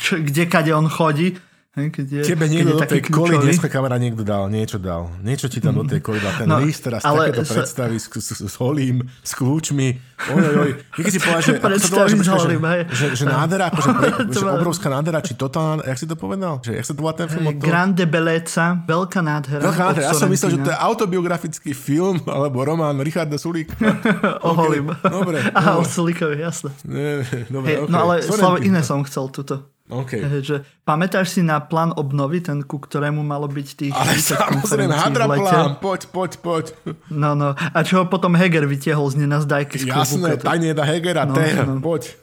čo, kde kade on chodí. Keď je, Tebe niekto do tej koli dneska kamera niekto dal, niečo dal. Niečo ti tam do tej koli dal. Ten no, líst teraz ale takéto sa... predstavy s, s, s holím, s kľúčmi. Oj, oj, oj. Keď si povedal, že, predstavy s holím, že, že, že, nádhera, akože, pre, že obrovská nádhera, či totálna, jak si to povedal? Že, jak sa to volá ten film? Hey, Grande Bellezza, veľká nádhera. Veľká nádhera. Ja som myslel, že to je autobiografický film, alebo román Richarda Sulíka. o holím. Dobre. Aha, o Sulíkovi, jasné. Dobre, hey. No ale Slavo iné som chcel tuto. Okay. Že, pamätáš si na plán obnovy, ten ku ktorému malo byť tých Ale samozrejme, hadra plán, poď, poď, poď. No, no. A čo potom Heger vytiahol z nenazdajky z Jasné, tajne da Hegera, no, ter, no. poď.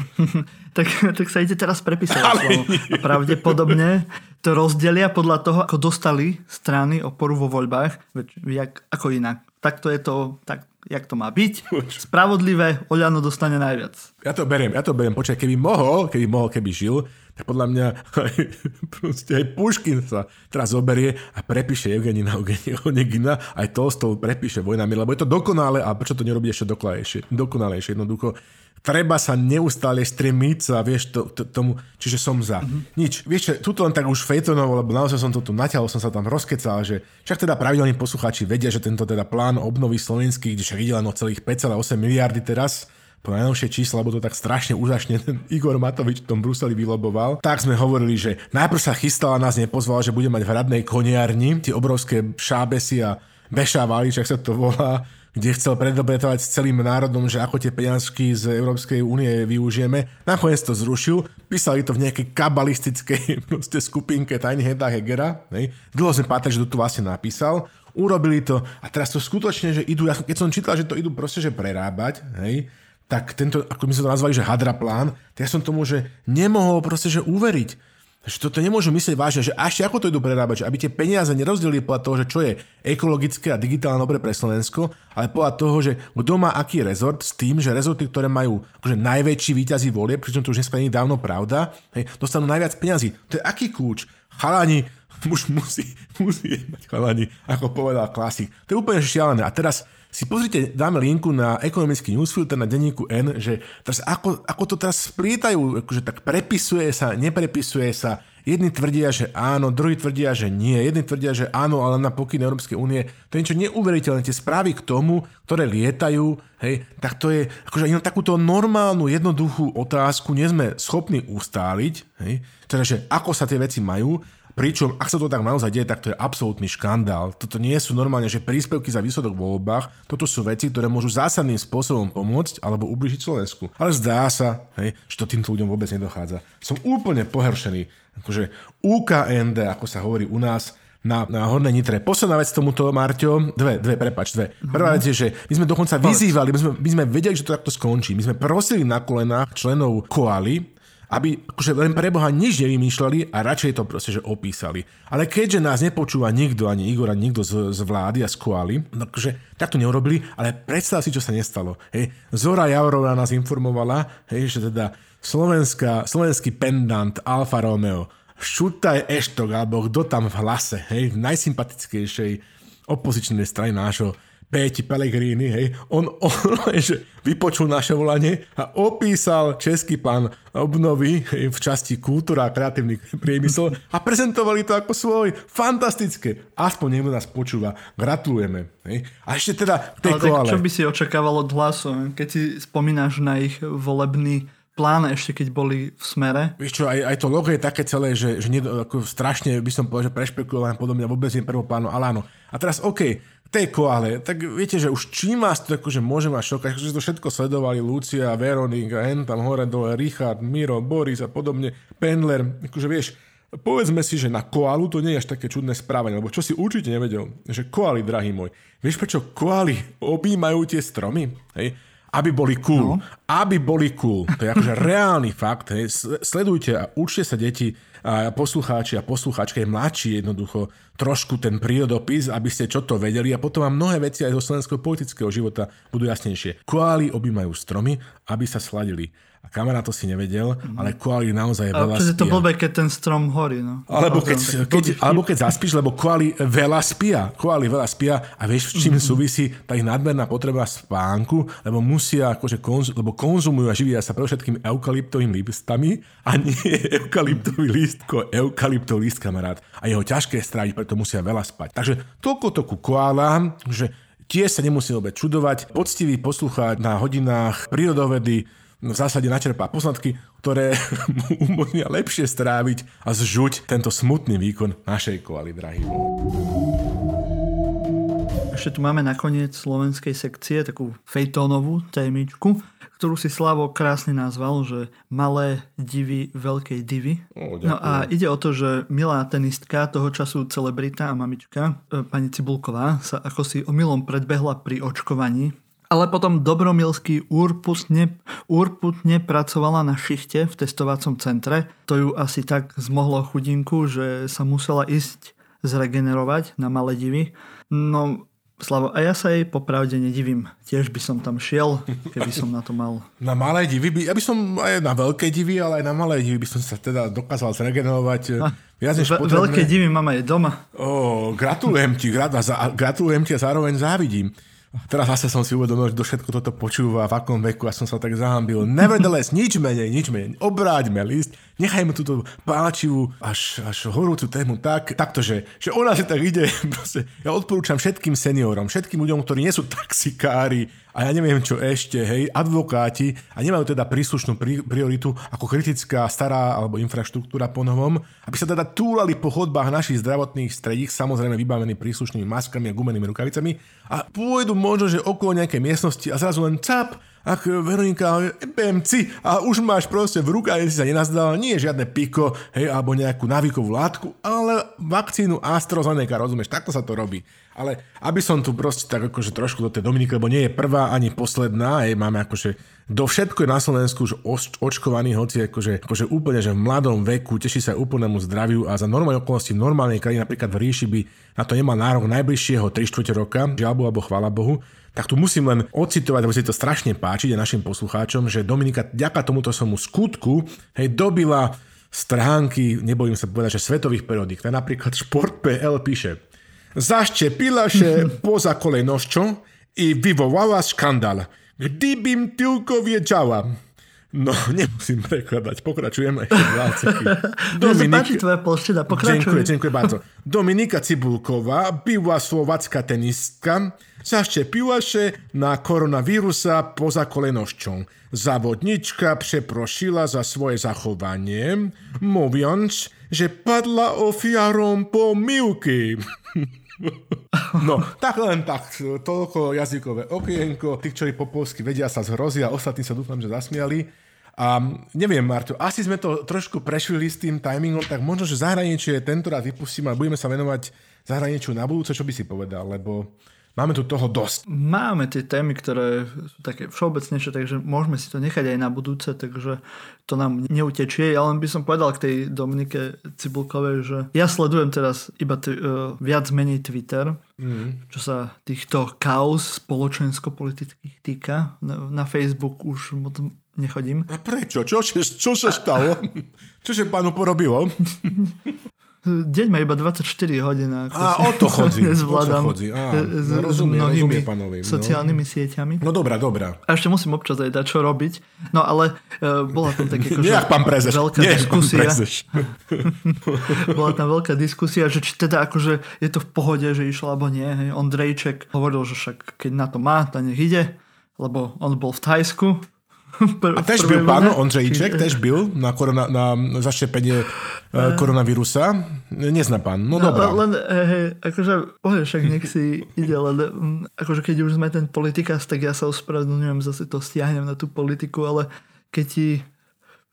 tak, tak sa ide teraz prepisovať slovo. A pravdepodobne to rozdelia podľa toho, ako dostali strany oporu vo voľbách. Veď, jak, ako inak. Takto je to, tak jak to má byť. Spravodlivé, Oľano dostane najviac. Ja to beriem, ja to beriem. Počkaj, keby mohol, keby mohol, keby žil, tak podľa mňa aj, proste aj Puškin sa teraz zoberie a prepíše Evgenina Onegina, aj Tolstov prepíše vojnami, lebo je to dokonale a prečo to nerobí ešte dokonalejšie? Dokonalejšie jednoducho treba sa neustále stremiť sa, vieš, to, to, tomu, čiže som za. Mm-hmm. Nič, vieš, tuto len tak už fejtonovo, lebo naozaj som to tu natiahol, som sa tam rozkecal, že však teda pravidelní poslucháči vedia, že tento teda plán obnovy slovenských, kde však ide len o celých 5,8 miliardy teraz, po najnovšie čísla, lebo to tak strašne úžasne ten Igor Matovič v tom Bruseli vyloboval, tak sme hovorili, že najprv sa chystal a nás nepozval, že bude mať v hradnej koniarni tie obrovské šábesy a bešávali, čo sa to volá, kde chcel predobetovať s celým národom, že ako tie peniazky z Európskej únie využijeme. Nakoniec to zrušil, písali to v nejakej kabalistickej proste skupinke Tiny Heda Hegera. Hej. Dlho sme patrili, že to tu vlastne napísal. Urobili to a teraz to skutočne, že idú, ja, keď som čítal, že to idú proste, že prerábať, hej, tak tento, ako my sme to nazvali, že hadra plán, tak ja som tomu, že nemohol proste, že uveriť že toto nemôžu myslieť vážne, že ešte ako to idú prerábať, že aby tie peniaze nerozdelili podľa toho, že čo je ekologické a digitálne dobre pre Slovensko, ale podľa toho, že kto má aký rezort s tým, že rezorty, ktoré majú akože najväčší výťazí volie, pričom to už dneska nie je dávno pravda, hej, dostanú najviac peňazí. To je aký kľúč? Chalani, už musí, musí mať chalani, ako povedal klasik. To je úplne šialené. A teraz si pozrite, dáme linku na ekonomický newsfilter na denníku N, že teraz ako, ako to teraz splítajú, akože tak prepisuje sa, neprepisuje sa, Jedni tvrdia, že áno, druhí tvrdia, že nie. Jedni tvrdia, že áno, ale na pokyn Európskej únie. To je niečo neuveriteľné. Tie správy k tomu, ktoré lietajú, hej, tak to je, akože ani takúto normálnu, jednoduchú otázku nie sme schopní ustáliť, hej, teda, že ako sa tie veci majú Pričom, ak sa to tak naozaj deje, tak to je absolútny škandál. Toto nie sú normálne, že príspevky za výsledok v voľbách, toto sú veci, ktoré môžu zásadným spôsobom pomôcť alebo ubližiť Slovensku. Ale zdá sa, hej, že to týmto ľuďom vôbec nedochádza. Som úplne pohršený. Akože UKND, ako sa hovorí u nás, na, na Hornej Nitre. Posledná vec tomuto, Marťo, dve, dve, prepač, dve. Prvá vec je, že my sme dokonca vyzývali, my sme, my sme vedeli, že to takto skončí. My sme prosili na kolenách členov koaly, aby akože len pre Boha nič nevymýšľali a radšej to proste, že opísali. Ale keďže nás nepočúva nikto, ani Igor, ani nikto z, z vlády a z koály, no akože tak to neurobili, ale predstav si, čo sa nestalo. Hej. Zora Jaurová nás informovala, hej, že teda slovenská, slovenský pendant Alfa Romeo Šutaj Eštok, alebo kto tam v hlase, hej, v najsympatickejšej opozičnej strane nášho Péti Pellegrini, hej, on, on že vypočul naše volanie a opísal český plán obnovy hej, v časti kultúra a kreatívny priemysel a prezentovali to ako svoj. Fantastické. Aspoň niekto nás počúva. Gratulujeme. Hej. A ešte teda tej Ale koale. čo by si očakával od hlasu, keď si spomínaš na ich volebný plán ešte, keď boli v smere. Vieš čo, aj, aj to logo je také celé, že, že nie, ako strašne by som povedal, že prešpekulované podobne vôbec nie prvoplánu, ale áno. A teraz OK, tej koale, tak viete, že už čím vás to akože môže mať šokať, že to všetko sledovali Lucia, Veronika, Hen tam hore dole, Richard, Miro, Boris a podobne, Pendler, akože vieš, povedzme si, že na koalu to nie je až také čudné správanie, lebo čo si určite nevedel, že koaly, drahý môj, vieš prečo koaly objímajú tie stromy? Hej? Aby boli cool. No. Aby boli cool. To je akože reálny fakt. Hej. Sledujte a učte sa deti a poslucháči a poslucháčky, mladší jednoducho trošku ten prírodopis, aby ste čo to vedeli a potom vám mnohé veci aj zo slovenského politického života budú jasnejšie. Koály objímajú stromy, aby sa sladili. Kamera to si nevedel, mm. ale koaly naozaj veľa spia. to blbé, keď ten strom horí. No. Alebo, keď, keď, alebo keď zaspíš, lebo koaly veľa spia. Koaly veľa spia a vieš, s čím mm. súvisí tá ich nadmerná potreba spánku, lebo musia, akože konzum, lebo konzumujú a živia sa pre všetkým eukalyptovým listami a nie eukalyptový list, ko list, kamarát. A jeho ťažké stráviť, preto musia veľa spať. Takže toľko to ku koalám, že tie sa nemusí vôbec čudovať. Poctivý poslucháč na hodinách prírodovedy v zásade načerpá poznatky, ktoré mu umožnia lepšie stráviť a zžuť tento smutný výkon našej koaly, drahý. Ešte tu máme nakoniec slovenskej sekcie takú fejtónovú témičku, ktorú si Slavo krásne nazval, že malé divy veľkej divy. O, no a ide o to, že milá tenistka, toho času celebrita a mamička, e, pani Cibulková, sa ako si omylom predbehla pri očkovaní ale potom Dobromilský úrputne, úrputne pracovala na šichte v testovacom centre. To ju asi tak zmohlo chudinku, že sa musela ísť zregenerovať na malé divy. No, Slavo, a ja sa jej popravde nedivím. Tiež by som tam šiel, keby som na to mal. Na malé divy by, ja by som aj na veľké divy, ale aj na malé divy by som sa teda dokázal zregenerovať. A, viac než potrebné. Veľké divy mám aj doma. Ó, gratulujem ti, gratulujem ti a zároveň závidím. Teraz zase som si uvedomil, že do všetko toto počúva, v akom veku a som sa tak zahambil. Nevertheless, nič menej, nič menej. Obráťme list, nechajme túto páčivú až, až horúcu tému tak, takto, že, že ona si tak ide. Proste, ja odporúčam všetkým seniorom, všetkým ľuďom, ktorí nie sú taxikári, a ja neviem čo ešte, hej, advokáti a nemajú teda príslušnú prioritu ako kritická stará alebo infraštruktúra po novom, aby sa teda túlali po chodbách našich zdravotných stredík, samozrejme vybavení príslušnými maskami a gumenými rukavicami a pôjdu možno, že okolo nejakej miestnosti a zrazu len cap, ach Veronika, si a už máš proste v rukách, si sa nenazdal, nie je žiadne piko, hej, alebo nejakú návykovú látku, ale vakcínu AstraZeneca, rozumieš, takto sa to robí. Ale aby som tu proste tak akože trošku do tej Dominiky, lebo nie je prvá ani posledná, hej, máme akože do všetko je na Slovensku už očkovaný, hoci akože, akože úplne, že v mladom veku teší sa úplnému zdraviu a za normálne okolnosti v normálnej krajine, napríklad v ríši by na to nemal nárok najbližšieho 3 čtvrte roka, žiaľbu alebo chvála Bohu, tak tu musím len ocitovať, lebo si to strašne páčiť a našim poslucháčom, že Dominika ďaká tomuto svojmu skutku hej, dobila stránky, nebojím sa povedať, že svetových periodík. Tak napríklad Šport.pl píše Zaščepila się poza kolejnością i wywołała skandal. Gdybym tylko wiedziała. No, nemusím prekladať, pokračujem ešte dva Dominik... tvoja polština, pokračujem. Dziękuję, dziękuję bardzo. Dominika Cibulková, była słowacka tenistka, zaszczepiła się na koronawirusa poza kolejnością. Zawodniczka przeprosiła za swoje zachowanie, mówiąc, że padła ofiarą pomyłki. No, tak len tak, toľko jazykové okienko. Tí, ktorí po polsky vedia, sa zhrozia, ostatní sa dúfam, že zasmiali. A neviem, Marto, asi sme to trošku prešvili s tým timingom, tak možno, že zahraničie tento raz vypustíme a budeme sa venovať zahraničiu na budúce, čo by si povedal, lebo Máme tu toho dosť. Máme tie témy, ktoré sú také všeobecnejšie, takže môžeme si to nechať aj na budúce, takže to nám neutečie. Ja len by som povedal k tej Dominike Cibulkovej, že ja sledujem teraz iba t- uh, viac menej Twitter, mm. čo sa týchto kaos spoločensko-politických týka. Na, na Facebook už moc nechodím. A prečo? Čo, čo, čo sa stalo? Čo sa pánu porobilo? Deň má iba 24 hodín. A o to chodí. Nezvládam. O to chodí. Á, s, no, rozumie, s rozumie pánovi. No. sociálnymi sieťami. No dobrá, dobrá. A ešte musím občas aj dať čo robiť. No ale uh, bola tam tak akože pán prezeš. veľká Nie, diskusia. bola tam veľká diskusia, že či teda akože je to v pohode, že išla alebo nie. Hej. Ondrejček hovoril, že však keď na to má, tak nech ide, lebo on bol v Thajsku Pr- a tež byl pán Ondřejček, tež byl na, korona, na zaštepenie uh, koronavírusa. Nezná pán, no, no dobrá. Len, hej, akože, pohľad, však nech si ide, len akože keď už sme ten politikas, tak ja sa ospravedlňujem, zase to stiahnem na tú politiku, ale keď ti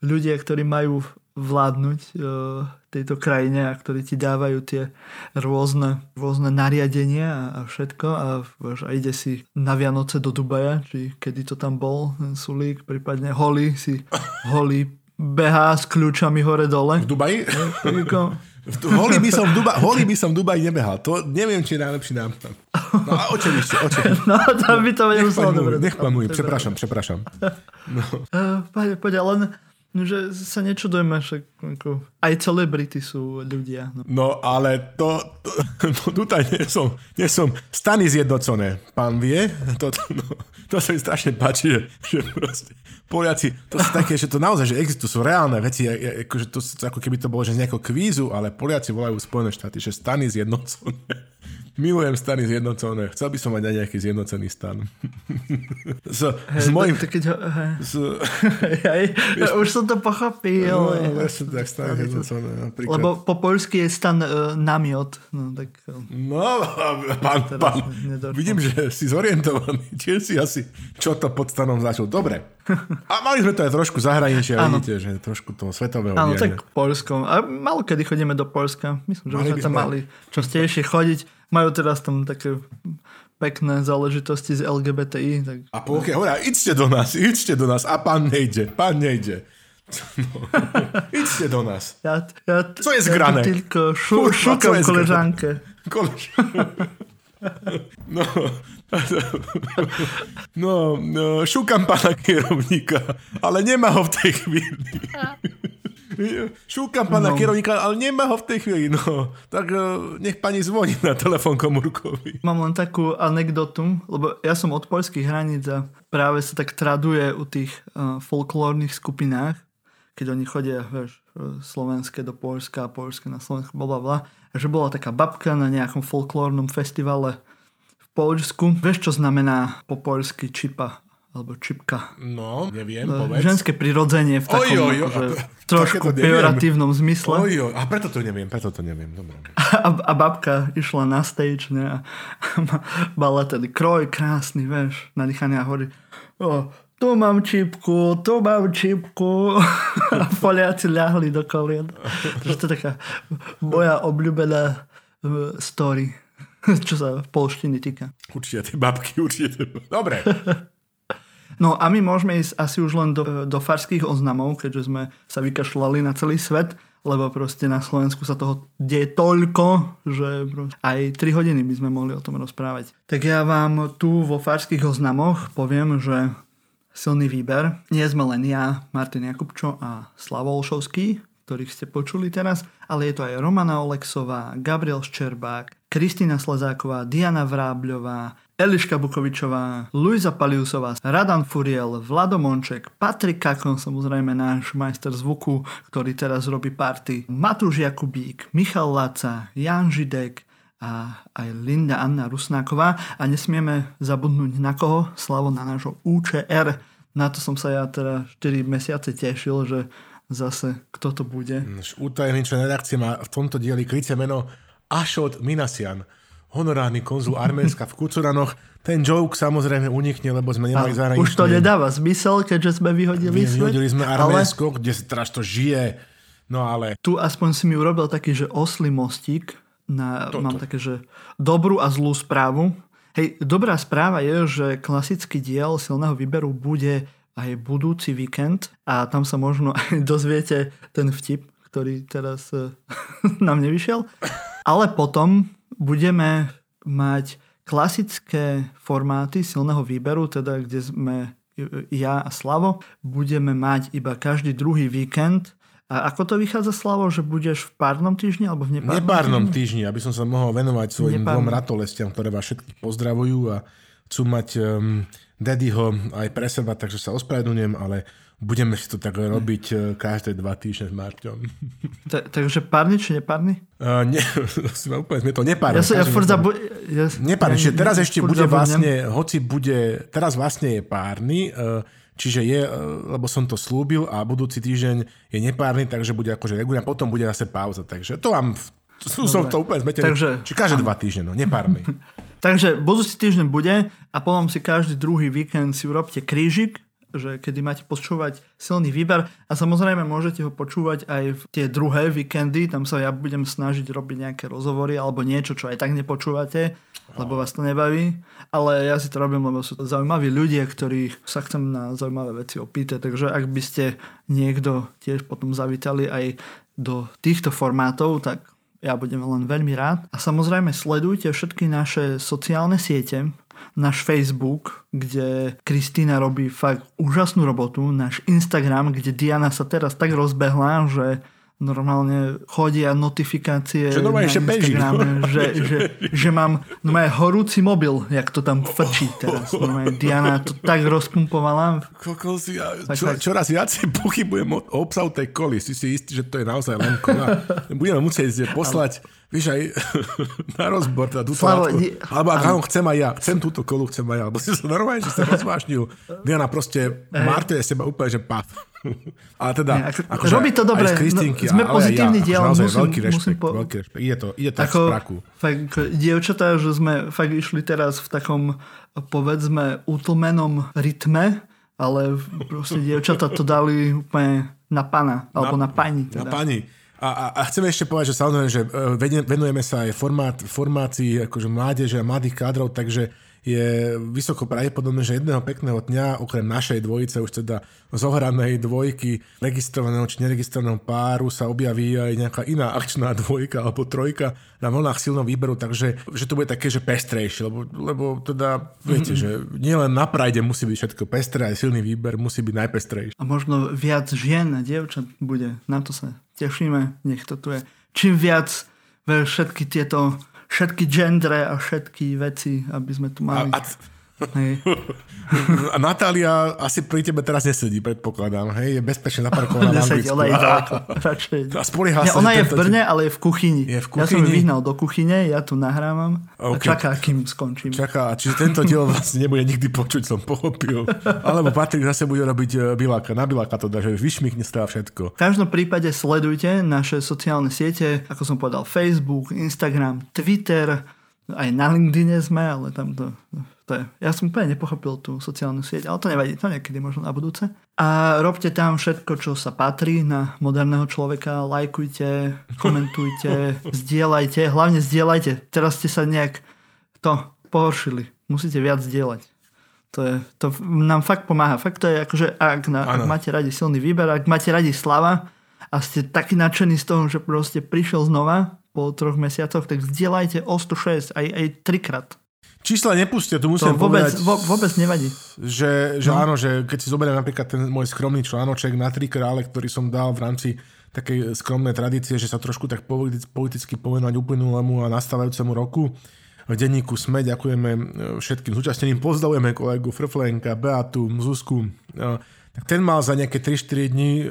ľudia, ktorí majú vládnuť uh, tejto krajine a ktorí ti dávajú tie rôzne, rôzne nariadenia a, všetko a, a ide si na Vianoce do Dubaja, či kedy to tam bol, ten Sulík, prípadne Holly si Holly behá s kľúčami hore-dole. V Dubaji? Holý by som v Dubaji, holý by som v Dubaji nebehal. To neviem, či je najlepší nápad. No a o čem ešte? O čem? No, tam by to nemuselo dobre. Nech panujem, preprášam, preprášam. No. Uh, poď, poď, len No, že sa nečudujeme, však ako, aj celebrity sú ľudia. No, no ale to, to no, tutaj nie som, nie som stany zjednocené, pán vie, to, no, to sa mi strašne páči, že, že proste Poliaci, to sú také, že to naozaj, že existujú, sú reálne veci, akože to, ako keby to bolo, že z nejakého kvízu, ale Poliaci volajú Spojené štáty, že stany zjednocené. Milujem stany zjednocené. Chcel by som mať aj nejaký zjednocený stan. s, hey, s mojim... Tak, keď ho, s, Hej, už som to pochopil. No, ja som tak stany zjednocené. Napríklad. Lebo po polsky je stan uh, namiot. No, tak, no pán, pán vidím, že si zorientovaný. Tiež si asi, čo to pod stanom začal. Dobre. A mali sme to aj trošku zahraničia, vidíte, že trošku toho svetového Áno, tak Polskom. A malo kedy chodíme do Polska. Myslím, že mali sme tam mali častejšie chodiť majú teraz tam také pekné záležitosti z LGBTI. Tak... A pokiaľ hovoria, idste do nás, idste do nás. A pán nejde, pán nejde. No. idste do nás. Ja, ja, Co je zgrané? Ja tylko šu, šukam koleżankę. No, no, no, šukam pána kierovníka, ale nemá ho v tej chvíli. Šúkam pána no. kerovníka, ale nemá ho v tej chvíli. No, tak uh, nech pani zvoní na telefón komórkový. Mám len takú anekdotu, lebo ja som od poľských hraníc a práve sa tak traduje u tých uh, folklórnych skupinách, keď oni chodia, vieš, slovenské do Polska a polské na Slovensku, bla, bla. Že bola taká babka na nejakom folklórnom festivale v Polsku. Vieš, čo znamená po poľsky čipa? Alebo čipka. No, neviem, no, povedz. Ženské prirodzenie v takom oj, oj, oj, trošku pejoratívnom zmysle. Oj, oj, a preto to neviem, preto to neviem. Dobre. A, a babka išla na stage ne, a mala ten kroj krásny, vieš, nadýchaný a hovorí o, tu mám čipku, tu mám čipku. A Poliaci ľahli do kolien. Takže to je taká moja obľúbená uh, story, čo sa v polštiny týka. Určite tie babky, určite. Dobre. No a my môžeme ísť asi už len do, do farských oznamov, keďže sme sa vykašľali na celý svet, lebo proste na Slovensku sa toho deje toľko, že aj 3 hodiny by sme mohli o tom rozprávať. Tak ja vám tu vo farských oznamoch poviem, že silný výber. Nie sme len ja, Martin Jakubčo a Slavo Olšovský, ktorých ste počuli teraz, ale je to aj Romana Olexová, Gabriel Ščerbák, Kristýna Slezáková, Diana Vrábľová, Eliška Bukovičová, Luisa Paliusová, Radan Furiel, Vlado Monček, Patrik Kakon, samozrejme náš majster zvuku, ktorý teraz robí party, Matúš Jakubík, Michal Laca, Jan Židek, a aj Linda Anna Rusnáková a nesmieme zabudnúť na koho, slavo na nášho UČR. Na to som sa ja teda 4 mesiace tešil, že zase kto to bude. Utajený člen redakcie má v tomto dieli krycie meno Ašot Minasian honorárny konzul Arménska v Kucuranoch. Ten joke samozrejme unikne, lebo sme nemali zahraničné... Už to nedáva zmysel, keďže sme vyhodili svet. Vyhodili sme Arménsko, ale... kde teraz to žije. No ale... Tu aspoň si mi urobil taký, že oslý mostík. Na, Toto. Mám také, že dobrú a zlú správu. Hej, dobrá správa je, že klasický diel silného výberu bude aj budúci víkend a tam sa možno aj dozviete ten vtip, ktorý teraz eh, nám nevyšiel. Ale potom budeme mať klasické formáty silného výberu, teda kde sme ja a Slavo, budeme mať iba každý druhý víkend a ako to vychádza, Slavo, že budeš v párnom týždni alebo v nepárnom, nepárnom týždni? týždni? aby som sa mohol venovať svojim nepárnom. dvom ratolestiam, ktoré vás všetkých pozdravujú a chcú mať um, daddyho aj pre seba, takže sa ospravedlňujem, ale budeme si to tak robiť uh, každé dva týždne s Marťom. Ta, takže párny či nepárny? Uh, nie, úplne sme to nepárny. Ja ja zabu- ja, nepárny, ja, teraz ešte bude vlastne, hoci bude, teraz vlastne je párny, uh, Čiže je, e, lebo som to slúbil a budúci týždeň je nepárny, takže bude akože regulárne, potom bude zase pauza. Takže to vám, sú som to úplne zmetený. Takže, Či každé dva týždne, no nepárny. takže budúci týždeň bude a potom si každý druhý víkend si urobte krížik že kedy máte počúvať silný výber a samozrejme môžete ho počúvať aj v tie druhé víkendy, tam sa ja budem snažiť robiť nejaké rozhovory alebo niečo, čo aj tak nepočúvate, lebo vás to nebaví, ale ja si to robím, lebo sú to zaujímaví ľudia, ktorí sa chcem na zaujímavé veci opýtať, takže ak by ste niekto tiež potom zavítali aj do týchto formátov, tak ja budem len veľmi rád. A samozrejme sledujte všetky naše sociálne siete, náš Facebook, kde Kristýna robí fakt úžasnú robotu, náš Instagram, kde Diana sa teraz tak rozbehla, že normálne chodia notifikácie že na ešte Instagrame, že, že, že mám normálne horúci mobil, jak to tam frčí teraz. Normálne Diana to tak rozpumpovala. Kokos, ja čo, čoraz viacej pochybujem o obsahu tej koly. Si si istý, že to je naozaj len kola. Budeme musieť poslať Víš, aj na rozbor teda túto Slavo, nie, Alebo ak áno, chcem aj ja, chcem túto kolu, chcem aj ja. Lebo si sa normálne, že sa rozvášnil. Diana proste, Marte je seba úplne, že paf. Ale teda, nie, ako, akože, robí to dobre. No, sme pozitívny ja, diel. Akože musím, veľký rešpekt, musím po... veľký rešpekt. Ide to, ide to ako, v spraku. Fakt, dievčatá, že sme fakt išli teraz v takom, povedzme, utlmenom rytme, ale proste dievčatá to dali úplne na pana, alebo na, na pani. Teda. Na pani. A, a, a chceme ešte povedať, že samozrejme, že e, venujeme sa aj formát, formácii akože mládeže a mladých kádrov, takže je vysoko pravdepodobné, že jedného pekného dňa, okrem našej dvojice, už teda zohranej dvojky, registrovaného či neregistrovaného páru sa objaví aj nejaká iná akčná dvojka alebo trojka na vlnách silného výberu, takže že to bude také, že pestrejšie, lebo, lebo teda viete, že nielen na Prajde musí byť všetko pestré, aj silný výber musí byť najpestrejší. A možno viac žien a dievčat bude, na to sa tešíme, nech to tu je. Čím viac všetky tieto všetky gendre a všetky veci, aby sme tu mali. A, a Hej. A Natália asi pri tebe teraz nesedí, predpokladám. Hej, je bezpečne zaparkovaná na Anglicku. Ona je ďaleko. A spolieha sa, ona je v Brne, ale je v kuchyni. Je v kuchyni. Ja som ju vyhnal do kuchyne, ja tu nahrávam okay. a čaká, kým skončím. Čaká, čiže tento diel vlastne nebude nikdy počuť, som pochopil. Alebo Patrik zase bude robiť e, Biláka. Na Biláka to dá, že vyšmikne stáva všetko. V každom prípade sledujte naše sociálne siete, ako som povedal, Facebook, Instagram, Twitter, aj na LinkedIne sme, ale tam to, to je, ja som úplne nepochopil tú sociálnu sieť, ale to nevadí, to niekedy možno na budúce. A robte tam všetko, čo sa patrí na moderného človeka, lajkujte, komentujte, zdieľajte, hlavne zdieľajte. Teraz ste sa nejak to pohoršili, musíte viac zdieľať. To, je, to nám fakt pomáha. Fakt to je akože, ak, na, ak máte radi silný výber, ak máte radi slava a ste takí nadšení z toho, že proste prišiel znova, po troch mesiacoch, tak vzdielajte o 106 aj, aj trikrát. Čísla nepustia, tu musím to vôbec, povedať, vo, vôbec nevadí. Že, že no. áno, že keď si zoberiem napríklad ten môj skromný článoček na tri krále, ktorý som dal v rámci takej skromnej tradície, že sa trošku tak politicky povenovať uplynulému a nastávajúcemu roku. V denníku SME ďakujeme všetkým zúčastneným, pozdravujeme kolegu Frflenka, Beatu, Zuzku, tak ten mal za nejaké 3-4 dní e,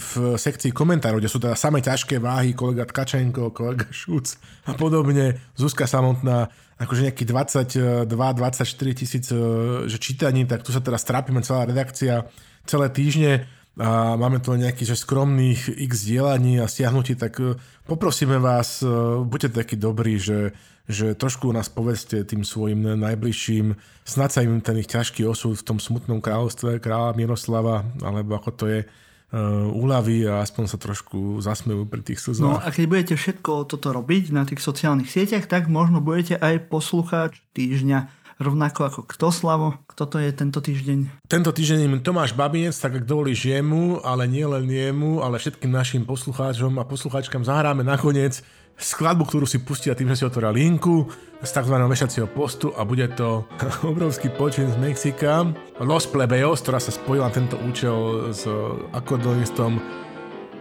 v sekcii komentárov, kde sú teda samé ťažké váhy, kolega Tkačenko, kolega Šuc a podobne, Zuzka samotná, akože nejaký 22-24 tisíc e, že čítaní, tak tu sa teraz trápime celá redakcia celé týždne a máme tu nejakých že skromných x dielaní a stiahnutí, tak e, poprosíme vás, buďte takí dobrí, že že trošku nás povedzte tým svojim najbližším, snad sa im ten ich ťažký osud v tom smutnom kráľovstve kráľa Miroslava, alebo ako to je, uh, uľaví a aspoň sa trošku zasmejú pri tých slzách. No a keď budete všetko toto robiť na tých sociálnych sieťach, tak možno budete aj poslucháč týždňa. Rovnako ako kto Slavo, kto to je tento týždeň? Tento týždeň je Tomáš Babinec, tak ak dovolíš jemu, ale nie len jemu, ale všetkým našim poslucháčom a poslucháčkam zahráme nakoniec skladbu, ktorú si pustia tým, že si otvoril linku z tzv. vešacieho postu a bude to obrovský počin z Mexika Los Plebejos, ktorá sa spojila tento účel s akordonistom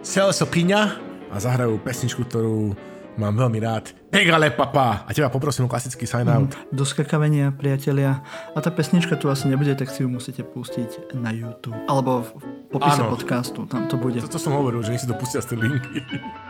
Celso Piña a zahrajú pesničku, ktorú mám veľmi rád. Pegale papa! A teba poprosím o klasický sign out. Mm, do skakavenia, priatelia. A tá pesnička tu asi nebude, tak si ju musíte pustiť na YouTube. Alebo v popise podcastu, tam to bude. To, to som hovoril, že nie si to pustia z tej linky.